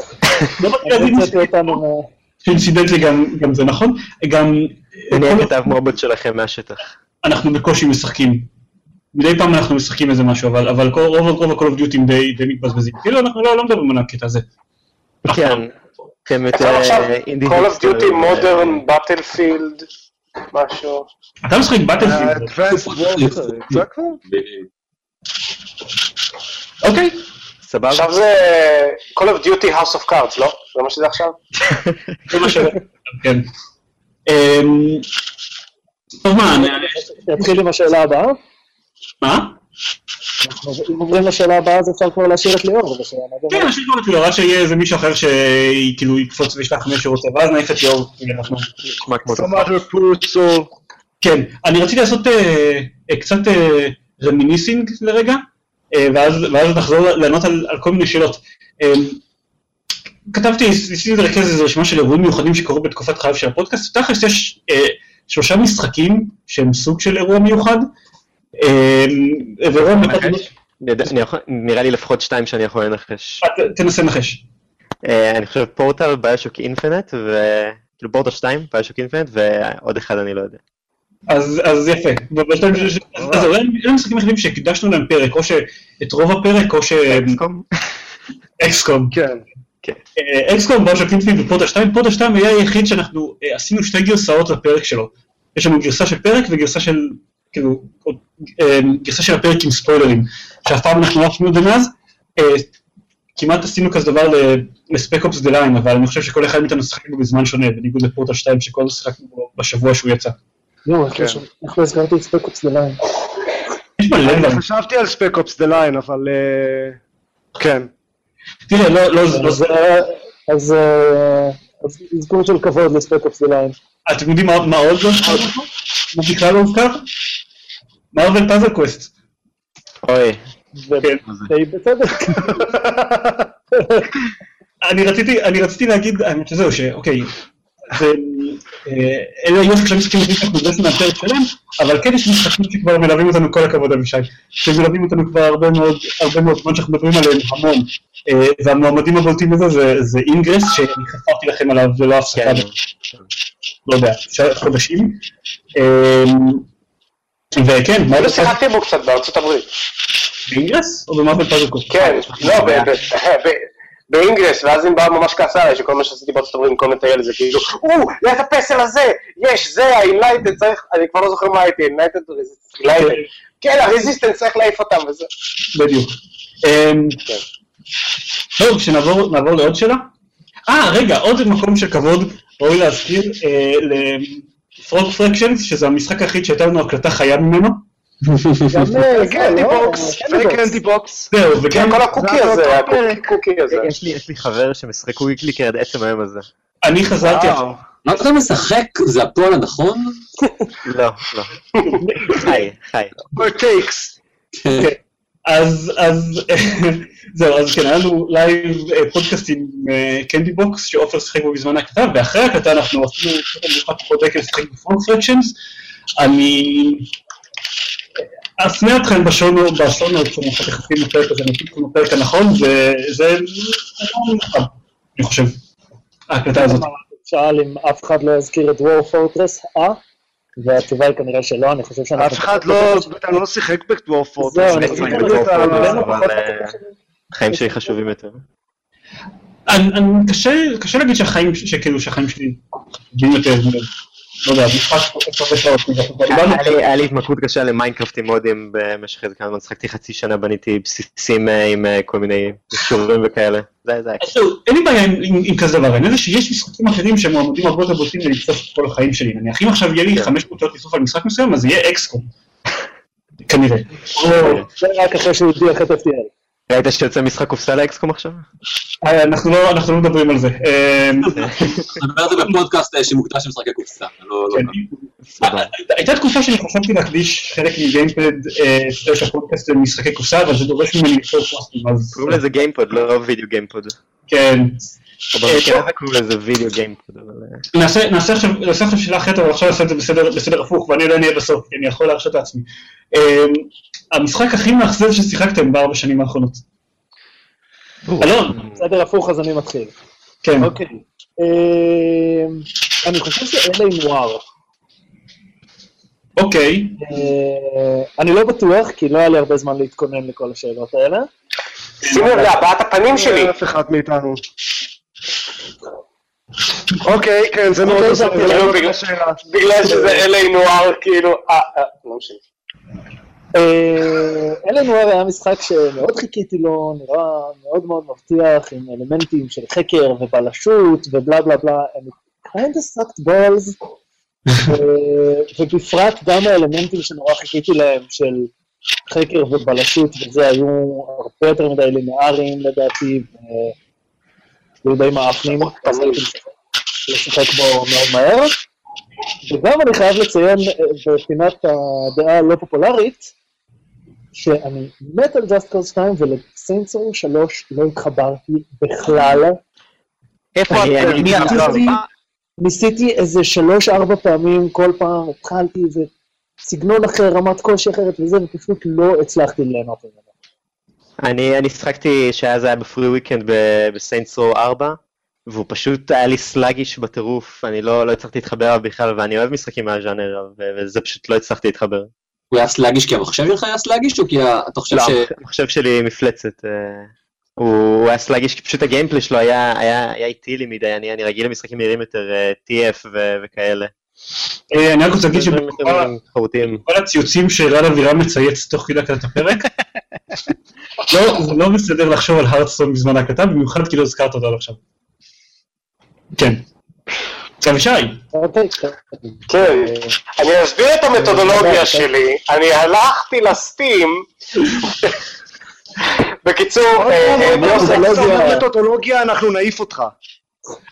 לא מה... שאינסידנטלי גם גם זה נכון, גם אני כל- הכתב מובוט שלכם מהשטח. אנחנו בקושי משחקים. מדי פעם אנחנו משחקים איזה משהו, אבל רוב רוב ה-call of duty די מתבזבזים. כאילו אנחנו לא לא מדברים על הקטע הזה. כן, אתם יצא יותר אה, Call of Duty אה, Modern Battlefield, משהו. אתה משחק באטלפילד, כבר? אוקיי? סבבה? עכשיו זה Call of Duty House of Cards, לא? זה מה שזה עכשיו? זה מה ש... כן. אמ, טוב מה, אני- נתחיל עם השאלה הבאה. מה? אם עוברים לשאלה הבאה, אז אפשר כבר להשאיר את ליאור. בשאלה הבאה. כן, כבר את ליאור, עד שיהיה איזה מישהו אחר שכאילו יקפוץ וישלח מי שהוא רוצה, ואז נעיף את ליאור. פורצו. כן, אני רציתי לעשות אה, אה, קצת רמיניסינג לרגע, אה, ואז ואז נחזור לענות על כל מיני שאלות. כתבתי, ניסיתי לרכז איזו רשימה של אירועים מיוחדים שקרו בתקופת חייו של הפודקאסט, תכלס יש אה, שלושה משחקים שהם סוג של אירוע מיוחד, אה, יכול- נראה לי לפחות שתיים שאני יכול לנחש. אה, תנסה לנחש. אה, אני חושב פורטל, ביושוק אינפינט, וכאילו פורטל 2, ביושוק אינפינט, ועוד אחד אני לא יודע. אז, אז יפה. בשתיים אז אולי אלה משחקים היחידים שהקדשנו להם פרק, או שאת רוב הפרק, או ש... אקסקום? XCOM. כן. אה, XCOM, BioShock Infinite ו Portal 2, פורטל 2 היה היחיד שאנחנו עשינו שתי גרסאות לפרק שלו. יש לנו גרסה של פרק וגרסה של, כאילו, עוד, גרסה של הפרק עם ספוילרים, שאף פעם אנחנו לא עשינו את זה מאז. אה, כמעט עשינו כזה דבר ל Spec Ops The Line, אבל אני חושב שכל אחד מאיתנו שיחק בו בזמן שונה, בניגוד לפורטל 2 שכל שיחקנו בו בשבוע שהוא יצא. כן. לא- איך לא הזכרתי את? יש מלא אני דברים. חשבתי על ספק אופס דה ליין, אבל אה, כן. תראה, לא, לא, לא, אז, אה, אז אז אזכור של כבוד לספקופס לליין. אתם יודעים מה מה עוד לא הוזכר? מה בכלל לא הוזכר? מרוויל פאזל קווסט. אוי, כן. ודי בצדק. אני רציתי, אני רציתי להגיד, האמת שזהו, שאוקיי, זה, אה, אלה היו שלושה משחקים הכי קונגרסים מהפרק שלם, אבל כן יש משחקים שכבר מלווים אותנו, כל הכבוד אבישי, שמלווים אותנו כבר הרבה מאוד, הרבה מאוד זמן שאנחנו מדברים עליהם המון, אה, והמועמדים הבולטים לזה זה, זה Ingress, שאני חפרתי לכם עליו ללא הפסקה, כן. לא יודע, חודשים, אה, וכן, מה אפילו שיחקתי בו קצת בארצות הברית. ב Ingress או Puzzle Quest? כן, לא, ב- ב Ingress, ואז אמא ממש כעסה עליי שכל מה שעשיתי בארצות הברית במקום לטייל זה כאילו, או, ליד הפסל הזה, יש, זה, ה Enlightened צריך, אני כבר לא זוכר מה הייתי, Enlightened Resistance, כן, ה Resistance צריך להעיף אותם וזה. בדיוק. אמ, כן. טוב, שנעבור נעבור לעוד שאלה. אה, רגע, עוד מקום של כבוד, ראוי להזכיר, ל Frog Fractions, שזה המשחק היחיד שהייתה לנו הקלטה חיה ממנו. Candy? Box, Candy Box. זהו, כן, וגם כל הקוקי זה הזה. הקוקי הזה. יש לי- יש לי חבר שמשחק קוויקליקר עד עצם היום הזה. אני חזרתי. מה אתה משחק? זה הפועל הנכון? לא, לא. חי, חי. Takes. אז, אז, זהו, אז כן, היה לנו לייב אה, פודקאסט עם אה, קנדי בוקס, שעופר שיחק בו בזמן ההקלטה, ואחרי ההקלטה אנחנו עשינו מיוחד פחות דקל לשחק בפרונט פרקשנס. אני אפנה אתכם בשונו, כשאני אחר כך אשים לפרק הזה, אני אגיד לכם בפרק הנכון, וזה אני חושב, ההקלטה הזאת. שאל אם אף אחד לא יזכיר את Dwarf Fortress, אה? והתשובה היא כנראה שלא, אני חושב שאנחנו... אף אחד לא, אתה לא שיחק ב Dwarf Fortress. זהו, אני אני חושב ה- הרבה אבל, אה, בקטע שלי. החיים שלי חשובים יותר. קשה, להגיד שהחיים שלי חשובים יותר, לא יודע, משחק הרבה שעות, היה לי- התמכרות קשה ל Minecraft עם מודים במשך איזה כמה זמן, שחקתי חצי שנה, בניתי בסיסים אה, עם אה, כל מיני אישורים וכאלה. זה זה היה אין לי בעיה עם, כזה דבר, העניין זה שיש משחקים אחרים שהם מועמדים הרבה יותר בוטים לשרוף את כל החיים שלי, נניח אם עכשיו יהיה לי כן. 500 שעות לשרוף על משחק מסוים, אז יהיה XCOM, כנראה. זה רק אחרי שהוא הדיח את FTL. ראית שיוצא משחק קופסה ל XCOM עכשיו? אה, אנחנו לא, אנחנו לא מדברים על זה. אה, אני אומר את זה בפודקאסט אה, שמוקדש למשחקי קופסה. לא- לא- כן. הייתה תקופה שאני חשבתי להקדיש חלק מגיימפד slash הפודקאסט למשחקי קופסה, אבל זה דורש ממני לכתוב פוסטים, אז קוראים לזה גיימפוד, לא וידאו גיימפוד. כן. או במקרה הזה קוראים לזה וידאו גיימפוד, אבל... אה, נעשה, עכשיו, שאלה אחרת, אבל עכשיו נעשה את זה בסדר, בסדר הפוך, ואני עדיין אהיה בסוף, כי אני יכול להרשות לעצמי. Um, המשחק הכי מאכזב ששיחקתם בארבע שנים האחרונות. אלון, בסדר הפוך, אז אני מתחיל. כן. אוקיי. אמ, אני חושב שאלה נואר. אוקיי, אה, אני לא בטוח, כי לא היה לי הרבה זמן להתכונן לכל השאלות האלה. שים לב להבעת הפנים שלי. אף אחד מאיתנו. אוקיי, כן, זה מאוד אוקיי, עוזר. זה מאוד בגלל- השאלה. בגלל שזה אלי נואר, כאילו, אה, אה, לא משנה. אה, אלה נואר היה משחק שמאוד חיכיתי לו, נראה מאוד מאוד מבטיח, עם אלמנטים של חקר ובלשות ובלה בלה בלה, הם kind of sucked balls, אה, ובפרט גם האלמנטים שנורא חיכיתי להם של חקר ובלשות וזה היו הרבה יותר מדי לינאריים לדעתי, והיו די מאפנים, אז הייתי לשחק בו מאוד מהר. וגם אני חייב לציין אה, בפינת הדעה הלא פופולרית, שאני מת על Just Cause 2 ולסיינסור 3 לא התחברתי בכלל. איפה את? ניסיתי איזה שלוש-ארבע פעמים, כל פעם התחלתי איזה סגנון אחר, רמת קושי אחרת וזה, ופשוט לא הצלחתי ליהנות ממנו. אני אני שחקתי שאז היה ב free weekend ב Saints Row 4, והוא פשוט היה לי sluggish בטירוף, אני לא לא הצלחתי להתחבר אליו בכלל, ואני אוהב משחקים מהז'אנר, וזה פשוט לא הצלחתי להתחבר. הוא היה sluggish כי המחשב שלך היה sluggish, או כי אתה חושב לא, ש... המחשב שלי מפלצת. אה, הוא הוא היה sluggish, כי פשוט ה gameplay שלו היה היה- היה איטי לי מדי, אני אני רגיל למשחקים מהירים יותר, אה, TF ו- וכאלה. אה, אני רק רוצה להגיד שבכל הציוצים שאלעד אבירם מצייץ תוך כדי הקלטת הפרק, לא, זה לא בסדר לחשוב על הרדסטון בזמן ההקלטה, במיוחד כי לא הזכרת אותו עד עכשיו. כן. אבישי, אוקיי, כן, אני אסביר את המתודולוגיה שלי. אני הלכתי לסטים. בקיצור, אה, אה, לא, לא מתודולוגיה, אנחנו נעיף אותך.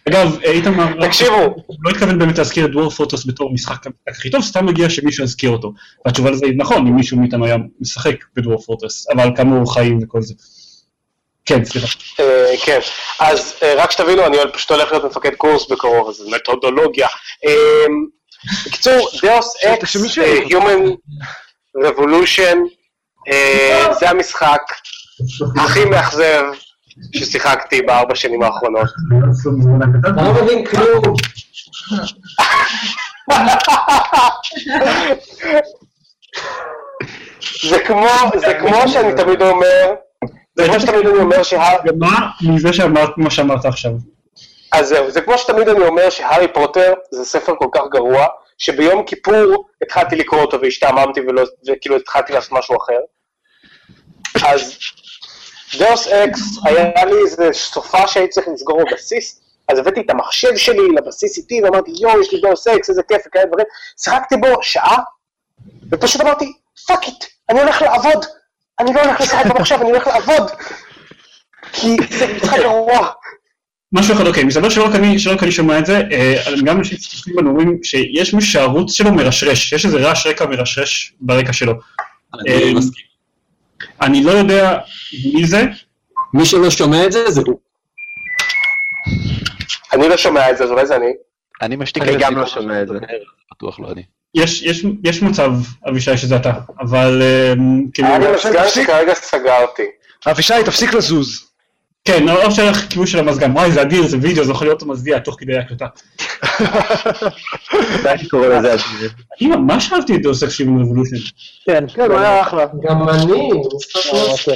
אגב, איתמר, תקשיבו, לא התכוון באמת להזכיר את Dwarf Fortress בתור משחק הכי טוב, סתם מגיע שמישהו יזכיר אותו. והתשובה לזה היא נכון, אם מישהו מאיתנו היה משחק ב Dwarf Fortress, אבל כמה הוא חיים וכל זה. כן, סליחה. אה, כן, אז אה, רק שתבינו, אני פשוט הולך להיות מפקד קורס בקרוב, אז זה מתודולוגיה. אה, בקיצור, Deus Ex. Human Revolution, זה המשחק הכי מאכזב ששיחקתי בארבע שנים האחרונות. אתה לא מבין כלום. זה כמו, זה כמו שאני תמיד אומר, זה כמו שתמיד אני אומר שה... ומה מזה שאמרת מה שאמרת עכשיו? אז זהו, זה כמו שתמיד אני אומר שהארי פוטר זה ספר כל כך גרוע, שביום כיפור התחלתי לקרוא אותו והשתעממתי ולא, וכאילו התחלתי לעשות משהו אחר. אז Deus Ex, היה לי איזה סופה שהייתי צריך לסגור בבסיס, אז הבאתי את המחשב שלי לבסיס איתי ואמרתי יואו יש לי Deus Ex איזה כיף וכאלה דברים, שיחקתי בו שעה, ופשוט אמרתי fuck it, אני הולך לעבוד, אני לא הולך לשחק במחשב, אני הולך לעבוד, כי זה משחק גרוע. משהו אחד, אוקיי, מסתבר שלא רק אני, שלא רק אני שומע את זה, אה, גם אנשים שצופים בנו אומרים שיש מישהו שהערוץ שלו מרשרש, יש איזה רעש רקע מרשרש ברקע שלו. אני מסכים. אני לא יודע מי זה, מי שלא שומע את זה, זה הוא. אני לא שומע את זה, אז אולי זה אני. אני משתיק אני גם לא שומע את זה. בטוח לא אני. יש, יש, יש מצב, אבישי, שזה אתה, אבל אה, כאילו, אפשר מזגן להפסיק? שכרגע סגרתי. אבישי, תפסיק לזוז. כן, או שהיה לך כיבוש של המזגן, וואי, זה אדיר, זה וידאו, זה יכול להיות מזוויע תוך כדי קורא לזה אדיר. אני ממש אהבתי את Deus Ex Human Revolution. כן, כן, הוא היה אחלה. גם אני, מאוד אוקיי.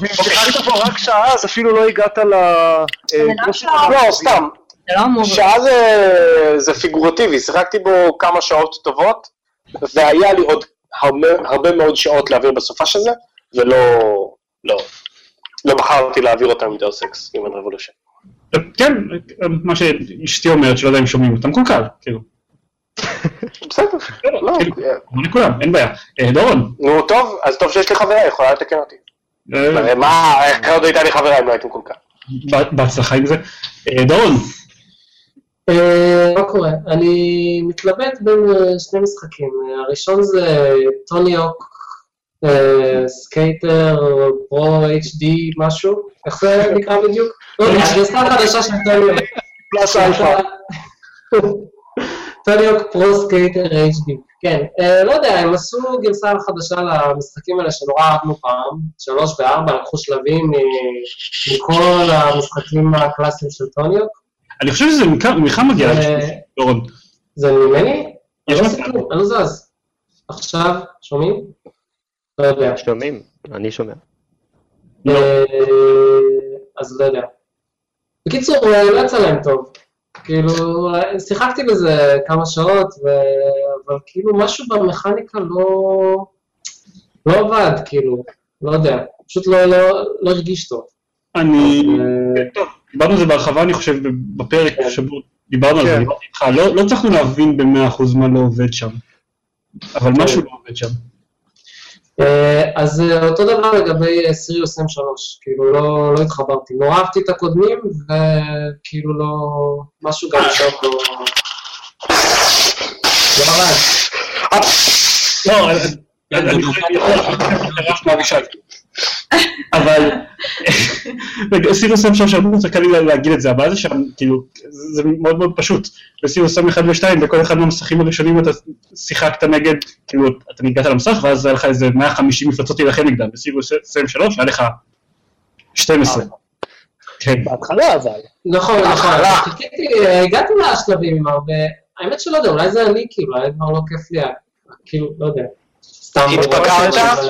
ואם שיחקת בו רק שעה, אז אפילו לא הגעת ל... אה, לא לא. לא, סתם. לא. שעה זה, זה פיגורטיבי, שיחקתי בו כמה שעות טובות, והיה לי עוד הרבה, הרבה מאוד שעות להעביר בסופה של זה, ולא, לא, בחרתי להעביר אותם עם Deus Ex, Human Revolution. כן, מה שאשתי אומרת, שלא יודע אם שומעים, אתה מקולקל, כאילו. בסדר, לא, כאילו, כמו לכולם, אין בעיה. אה, דורון, נו טוב, אז טוב שיש לי חברה, יכולה לתקן אותי. אה, מה, איך עוד הייתה לי חברה אם לא הייתי מקולקל? ב- בהצלחה עם זה. אה, דורון, אה, מה קורה? אני מתלבט בין אה, שני משחקים. אה, הראשון זה Tony Hawk, אה, Skater, Pro HD משהו, איך זה נקרא בדיוק? לא יודע, הגרסה החדשה של Tony Hawk. plus alpha. Tony Hawk Pro Skater HD. כן, אה, לא יודע, הם עשו גרסה חדשה למשחקים האלה שנורא אהבנו פעם, שלוש וארבע, לקחו שלבים מכל המשחקים הקלאסיים של Tony Hawk. אני חושב שזה ממך מגיע, אה, דורון. זה ממני? יש לא אני לא זז. עכשיו, שומעים? לא יודע. שומעים? אני שומע. לא. אה, אז לא יודע. בקיצור, אה, לא יצא להם טוב. כאילו, שיחקתי בזה כמה שעות, ו- אבל כאילו משהו במכניקה לא... לא עבד, כאילו, לא יודע. פשוט לא, לא, לא הרגיש טוב. אני... אה, טוב, דיברנו על זה בהרחבה, אני חושב, בפרק כן. שבו דיברנו על זה, כן. דיברתי איתך, לא לא הצלחנו להבין במאה אחוז מה לא עובד שם. אבל כן. משהו לא עובד שם. אה, אז אה, אותו דבר לגבי אה, סיריוס M3, כאילו לא, לא התחברתי. נורא אהבתי את הקודמים, וכאילו לא... משהו גם שם לא... לא עבד. לא, אבל סירוס M3 שאמרו, זה קל לי להגיד את זה, הבעיה זה שם, כאילו, זה מאוד מאוד פשוט. בסירוס M1 ו-2, בכל אחד מהמסכים הראשונים אתה שיחקת נגד, כאילו, אתה ניגעת למסך, ואז היה לך איזה 150 מפלצות להילחם נגדם. בסירוס M3 היה לך 12. כן. בהתחלה אבל. נכון, נכון. אה, הגעתי לשלבים עם הרבה... האמת שלא יודע, אולי זה אני, כאילו, אולי כבר לא כיף לי, כאילו, לא יודע. סתם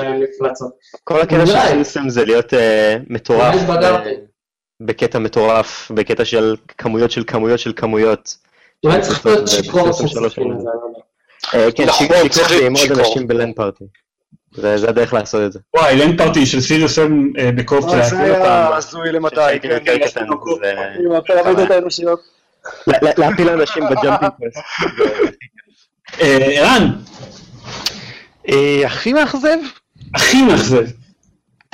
אה, מפלצות. כל הקטע של. סימסם זה להיות אה, מטורף. ב- בקטע מטורף, בקטע של כמויות של כמויות של כמויות. אולי צריך להיות שיכור לא. אה, כן, נכון, שיכור עם עוד. אנשים בלנד פארטי. זה הדרך לעשות את זה. וואי, לנד פארטי של סיריוס אם אה, בקוף אה, זה אותם. היה הזוי למדי, כן. עם האנושיות. לה- לה- להפיל אנשים בג'אמפינג. אה, ערן, אה, הכי מאכזב? הכי מאכזב.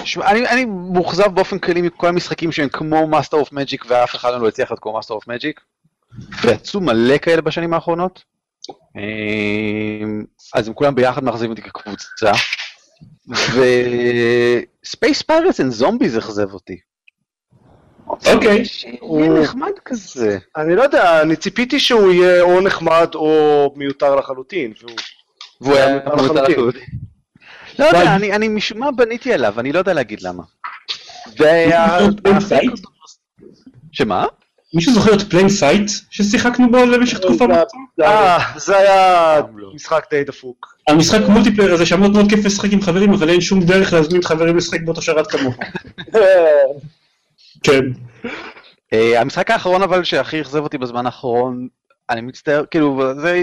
שמע, אני, אני מאוכזב באופן כללי מכל המשחקים שהם כמו Master of Magic ואף אחד לא הצליח להיות כמו Master of Magic. ויצאו מלא כאלה בשנים האחרונות. אמ, אז הם כולם ביחד מאכזבים אותי כקבוצה. ו Space Pirates and Zombies אכזב אותי. אוקיי. הוא נחמד כזה. אני לא יודע, אני ציפיתי שהוא יהיה או נחמד או מיותר לחלוטין. והוא- והוא היה מיותר לחלוטין. לא יודע, אני, אני משום מה בניתי עליו, אני לא יודע להגיד למה. שמה? מישהו זוכר את Plain Sight ששיחקנו בו למשך תקופה? זה- זה- אה, זה היה לא. משחק די דפוק. המשחק multiplayer הזה שמות מאוד כיף לשחק עם חברים, אבל אין שום דרך להזמין חברים לשחק באותו שרת כמוך. כן. אה, המשחק האחרון אבל שהכי אכזב אותי בזמן האחרון, אני מצטער, כאילו, זה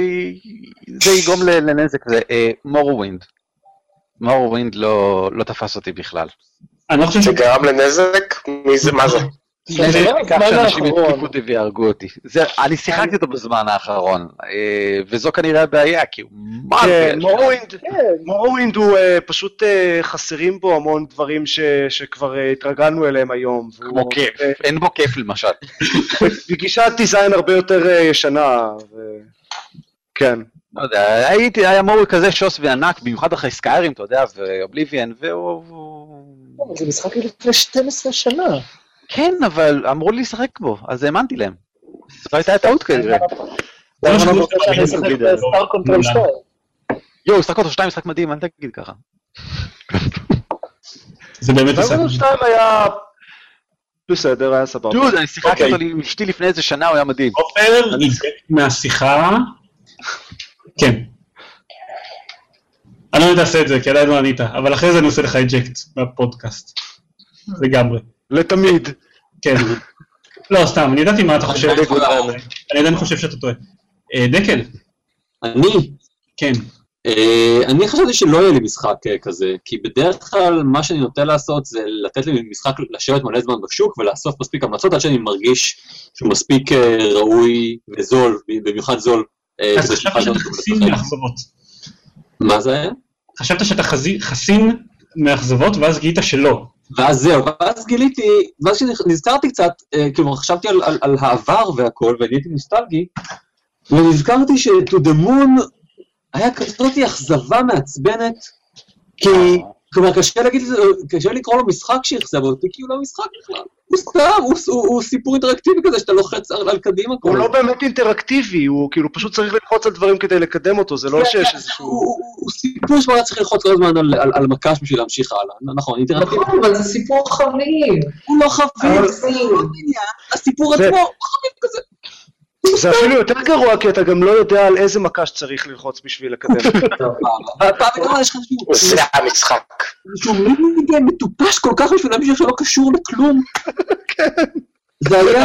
זה יגרום ל- לנזק, זה מורווינד. מורווינד לא לא תפס אותי בכלל. אני לא חושב ש... שגרם לנזק? מי זה, מה זה? זה לא הזמן שאנשים אותי ויהרגו אותי. זה- אני שיחקתי אותו בזמן האחרון, אה, וזו כנראה הבעיה, כי הוא מה זה? Morrowind, הוא אה, פשוט אה, חסרים בו המון דברים שכבר התרגלנו אליהם היום. כמו כיף, אין בו כיף למשל. בגישת design הרבה יותר ישנה. כן. לא יודע, הייתי, היה מורי כזה שוס וענק, במיוחד אחרי Skyrim, אתה יודע, ו Oblivion, והוא... אבל זה משחק לפני 12 שנה. כן, אבל אמרו לי לשחק בו, אז האמנתי להם. זו הייתה טעות כנראה. 2. יואו, StarCraft 2 משחק מדהים, אל תגיד ככה. זה באמת משחק. StarCraft 2 היה בסדר, היה סבבה. דוד, אני שיחקתי אוקיי. אותו עם אשתי לפני איזה שנה, הוא היה מדהים. עופר מהשיחה. כן. אני לא יודע לעשות את זה, כי עדיין לא ענית, אבל אחרי זה אני עושה לך eject בפודקאסט. לגמרי. לתמיד. כן. לא, סתם, אני ידעתי מה אתה חושב. אני עדיין חושב שאתה טועה. אה, דקל, אני, כן. אה, אני חשבתי שלא יהיה לי משחק אה, כזה, כי בדרך כלל מה שאני נוטה לעשות זה לתת לי משחק לשבת מלא זמן בשוק ולאסוף מספיק המלצות עד שאני מרגיש שהוא מספיק ראוי וזול, במיוחד זול. אז כדי חשבת שאוכל שאתה חסין. מאכזבות. מה זה היה? חשבת שאתה חסין מאכזבות, ואז גילית שלא. ואז זהו, ואז גיליתי, ואז כשנזכרתי קצת, אה, כלומר חשבתי על, על, על העבר והכל, ונהייתי נוסטלגי, ונזכרתי ש-To the Moon היה כזאת אכזבה מעצבנת, כי, כלומר קשה להגיד, לזה- קשה לקרוא לו משחק שאכזב אותי, כי הוא לא משחק בכלל, הוא סתם, הוא, הוא, הוא סיפור אינטראקטיבי כזה שאתה לוחץ על, על קדימה כל הוא לא. באמת אינטראקטיבי, הוא כאילו פשוט צריך ללחוץ על דברים כדי לקדם אותו, זה לא שיש הוא, איזשהו... הוא, הוא סיפור שמונה צריך ללחוץ כל הזמן על, על, על מקש בשביל להמשיך הלאה, נכון, אינטראקטיבי, נכון, אבל זה סיפור חביב. הוא לא חביב, אבל- זה לא עניין, הסיפור זה- עצמו חביב כזה. זה אפילו יותר גרוע, כי אתה גם לא יודע על איזה מקש צריך ללחוץ בשביל לקדם. פעם בכמה יש לך איזשהו- זה המשחק. איזשהו מיניגיים מטופש כל כך בשביל להמשיך שלא קשור לכלום. זה היה...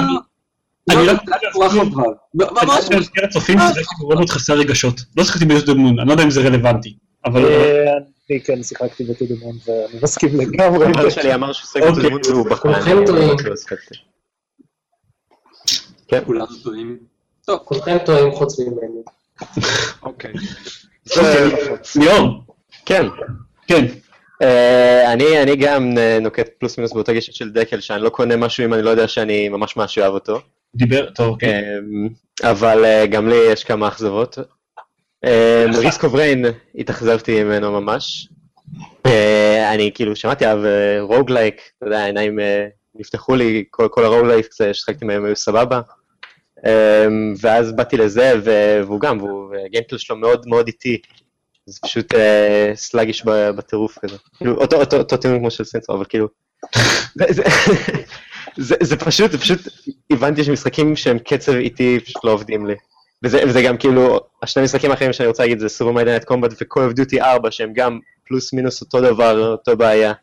אני לא- נורא חבל. ממש אני במסגרת צופים שיחקתי מאוד מאוד חסר רגשות. לא שיחקתי ביוסד מון, אני לא יודע אם זה רלוונטי. אבל אה, אני כן שיחקתי בטודמון ואני מסכים לגמרי. אבא שלי אמר שהוא אוקיי. בטלמון והוא בחר. כולכם אני טועים. טועים. כולכם טועים חוץ ממני. אוקיי. ליאור, כן. כן. אה, אני אני גם אה, נוקט פלוס מינוס באותה גישה של דקל, שאני לא קונה משהו אם אני לא יודע שאני ממש ממש אוהב אותו. דיבר, טוב. אמ, אבל אה, גם לי יש כמה אכזבות. Risk of Rain, התאכזבתי ממנו ממש. אה, אני כאילו שמעתי עליו roguelike, אתה יודע, העיניים אה, נפתחו לי, כל כל ה roguelike ששחקתי מהם היו סבבה. אמ, ואז באתי לזה, והוא גם, וה gameplay שלו מאוד מאוד איטי. זה פשוט אה, sluggish ב- בטירוף כזה. כאילו, אותו- טיעון כמו של סנסור, אבל כאילו... זה- פשוט, זה פשוט, הבנתי שמשחקים שהם קצב איטי פשוט לא עובדים לי. וזה, וזה גם כאילו, השני משחקים האחרים שאני רוצה להגיד זה Super Monday Night Combat ו- Call of Duty 4 שהם גם פלוס מינוס אותו דבר, אותו בעיה.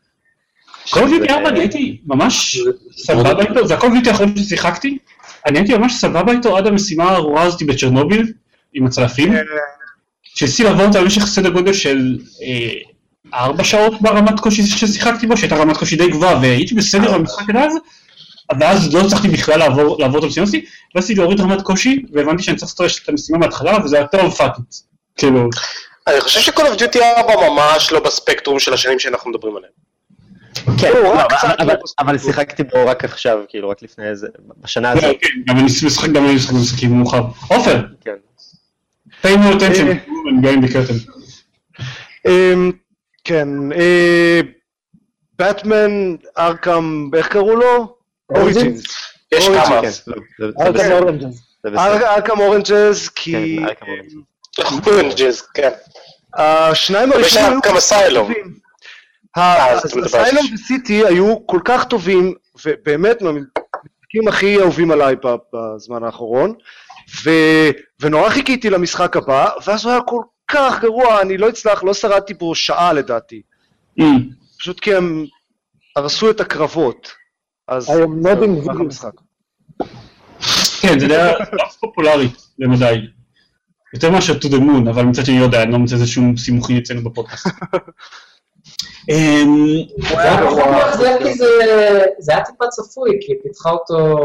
Call שזה- Duty 4 אני הייתי ממש סבבה איתו, זה ה Call Duty האחרון ששיחקתי, אני הייתי ממש סבבה איתו עד המשימה הארורה הזאתי בצ'רנוביל, עם הצלפים, שניסיתי לעבור אותה במשך סדר גודל של אה, ארבע שעות ברמת קושי ששיחקתי בו, שהייתה רמת קושי די גבוהה, והייתי בסדר במשחק עד אז, ואז לא הצלחתי בכלל לעבור, לעבור את המשימה שלי, ואז עשיתי להוריד רמת קושי, והבנתי שאני צריך לעשות את המשימה מההתחלה, וזה היה טוב פאקית. כאילו, אני חושב ש-call of duty 4 ממש לא בספקטרום של השנים שאנחנו מדברים עליהם. כן, לא, רק אבל- אבל- לא אבל שיחקתי בו רק עכשיו, כאילו, רק לפני איזה... בשנה הזאת. כן, גם אני משחק גם אני משחק במשחקים מאוחר. עופר, כן. pay more attention, אה. and go in the curtain. כן, באטמן, ארקם, איך קראו לו? אוריג'ינס. יש כמה. כן, לא, בסדר. ארקם אורנג'ז, כי כן, ארקם אורנג'ז. אורנג'ז, כן. השניים הראשונים היו אסיילום. הסיילום ש- וסיטי היו כל כך טובים, ובאמת מהמשחקים הכי אהובים עליי בזמן האחרון, ו- ונורא חיכיתי למשחק הבא, ואז הוא היה כל כך גרוע, אני לא אצלח, לא שרדתי בו שעה לדעתי. Mm. פשוט כי הם הרסו את הקרבות. אז I am not in ככה video. המשחק. כן, זה היה סלאפ פופולרי למדי. יותר מאשר to the moon, אבל מצד שני לא יודע, אני לא מוצא איזה שום סימוכין אצלנו בפודקאסט. אמ, הוא היה פחות מאכזב כי זה- היה טיפה צפוי, כי פיתחה אותו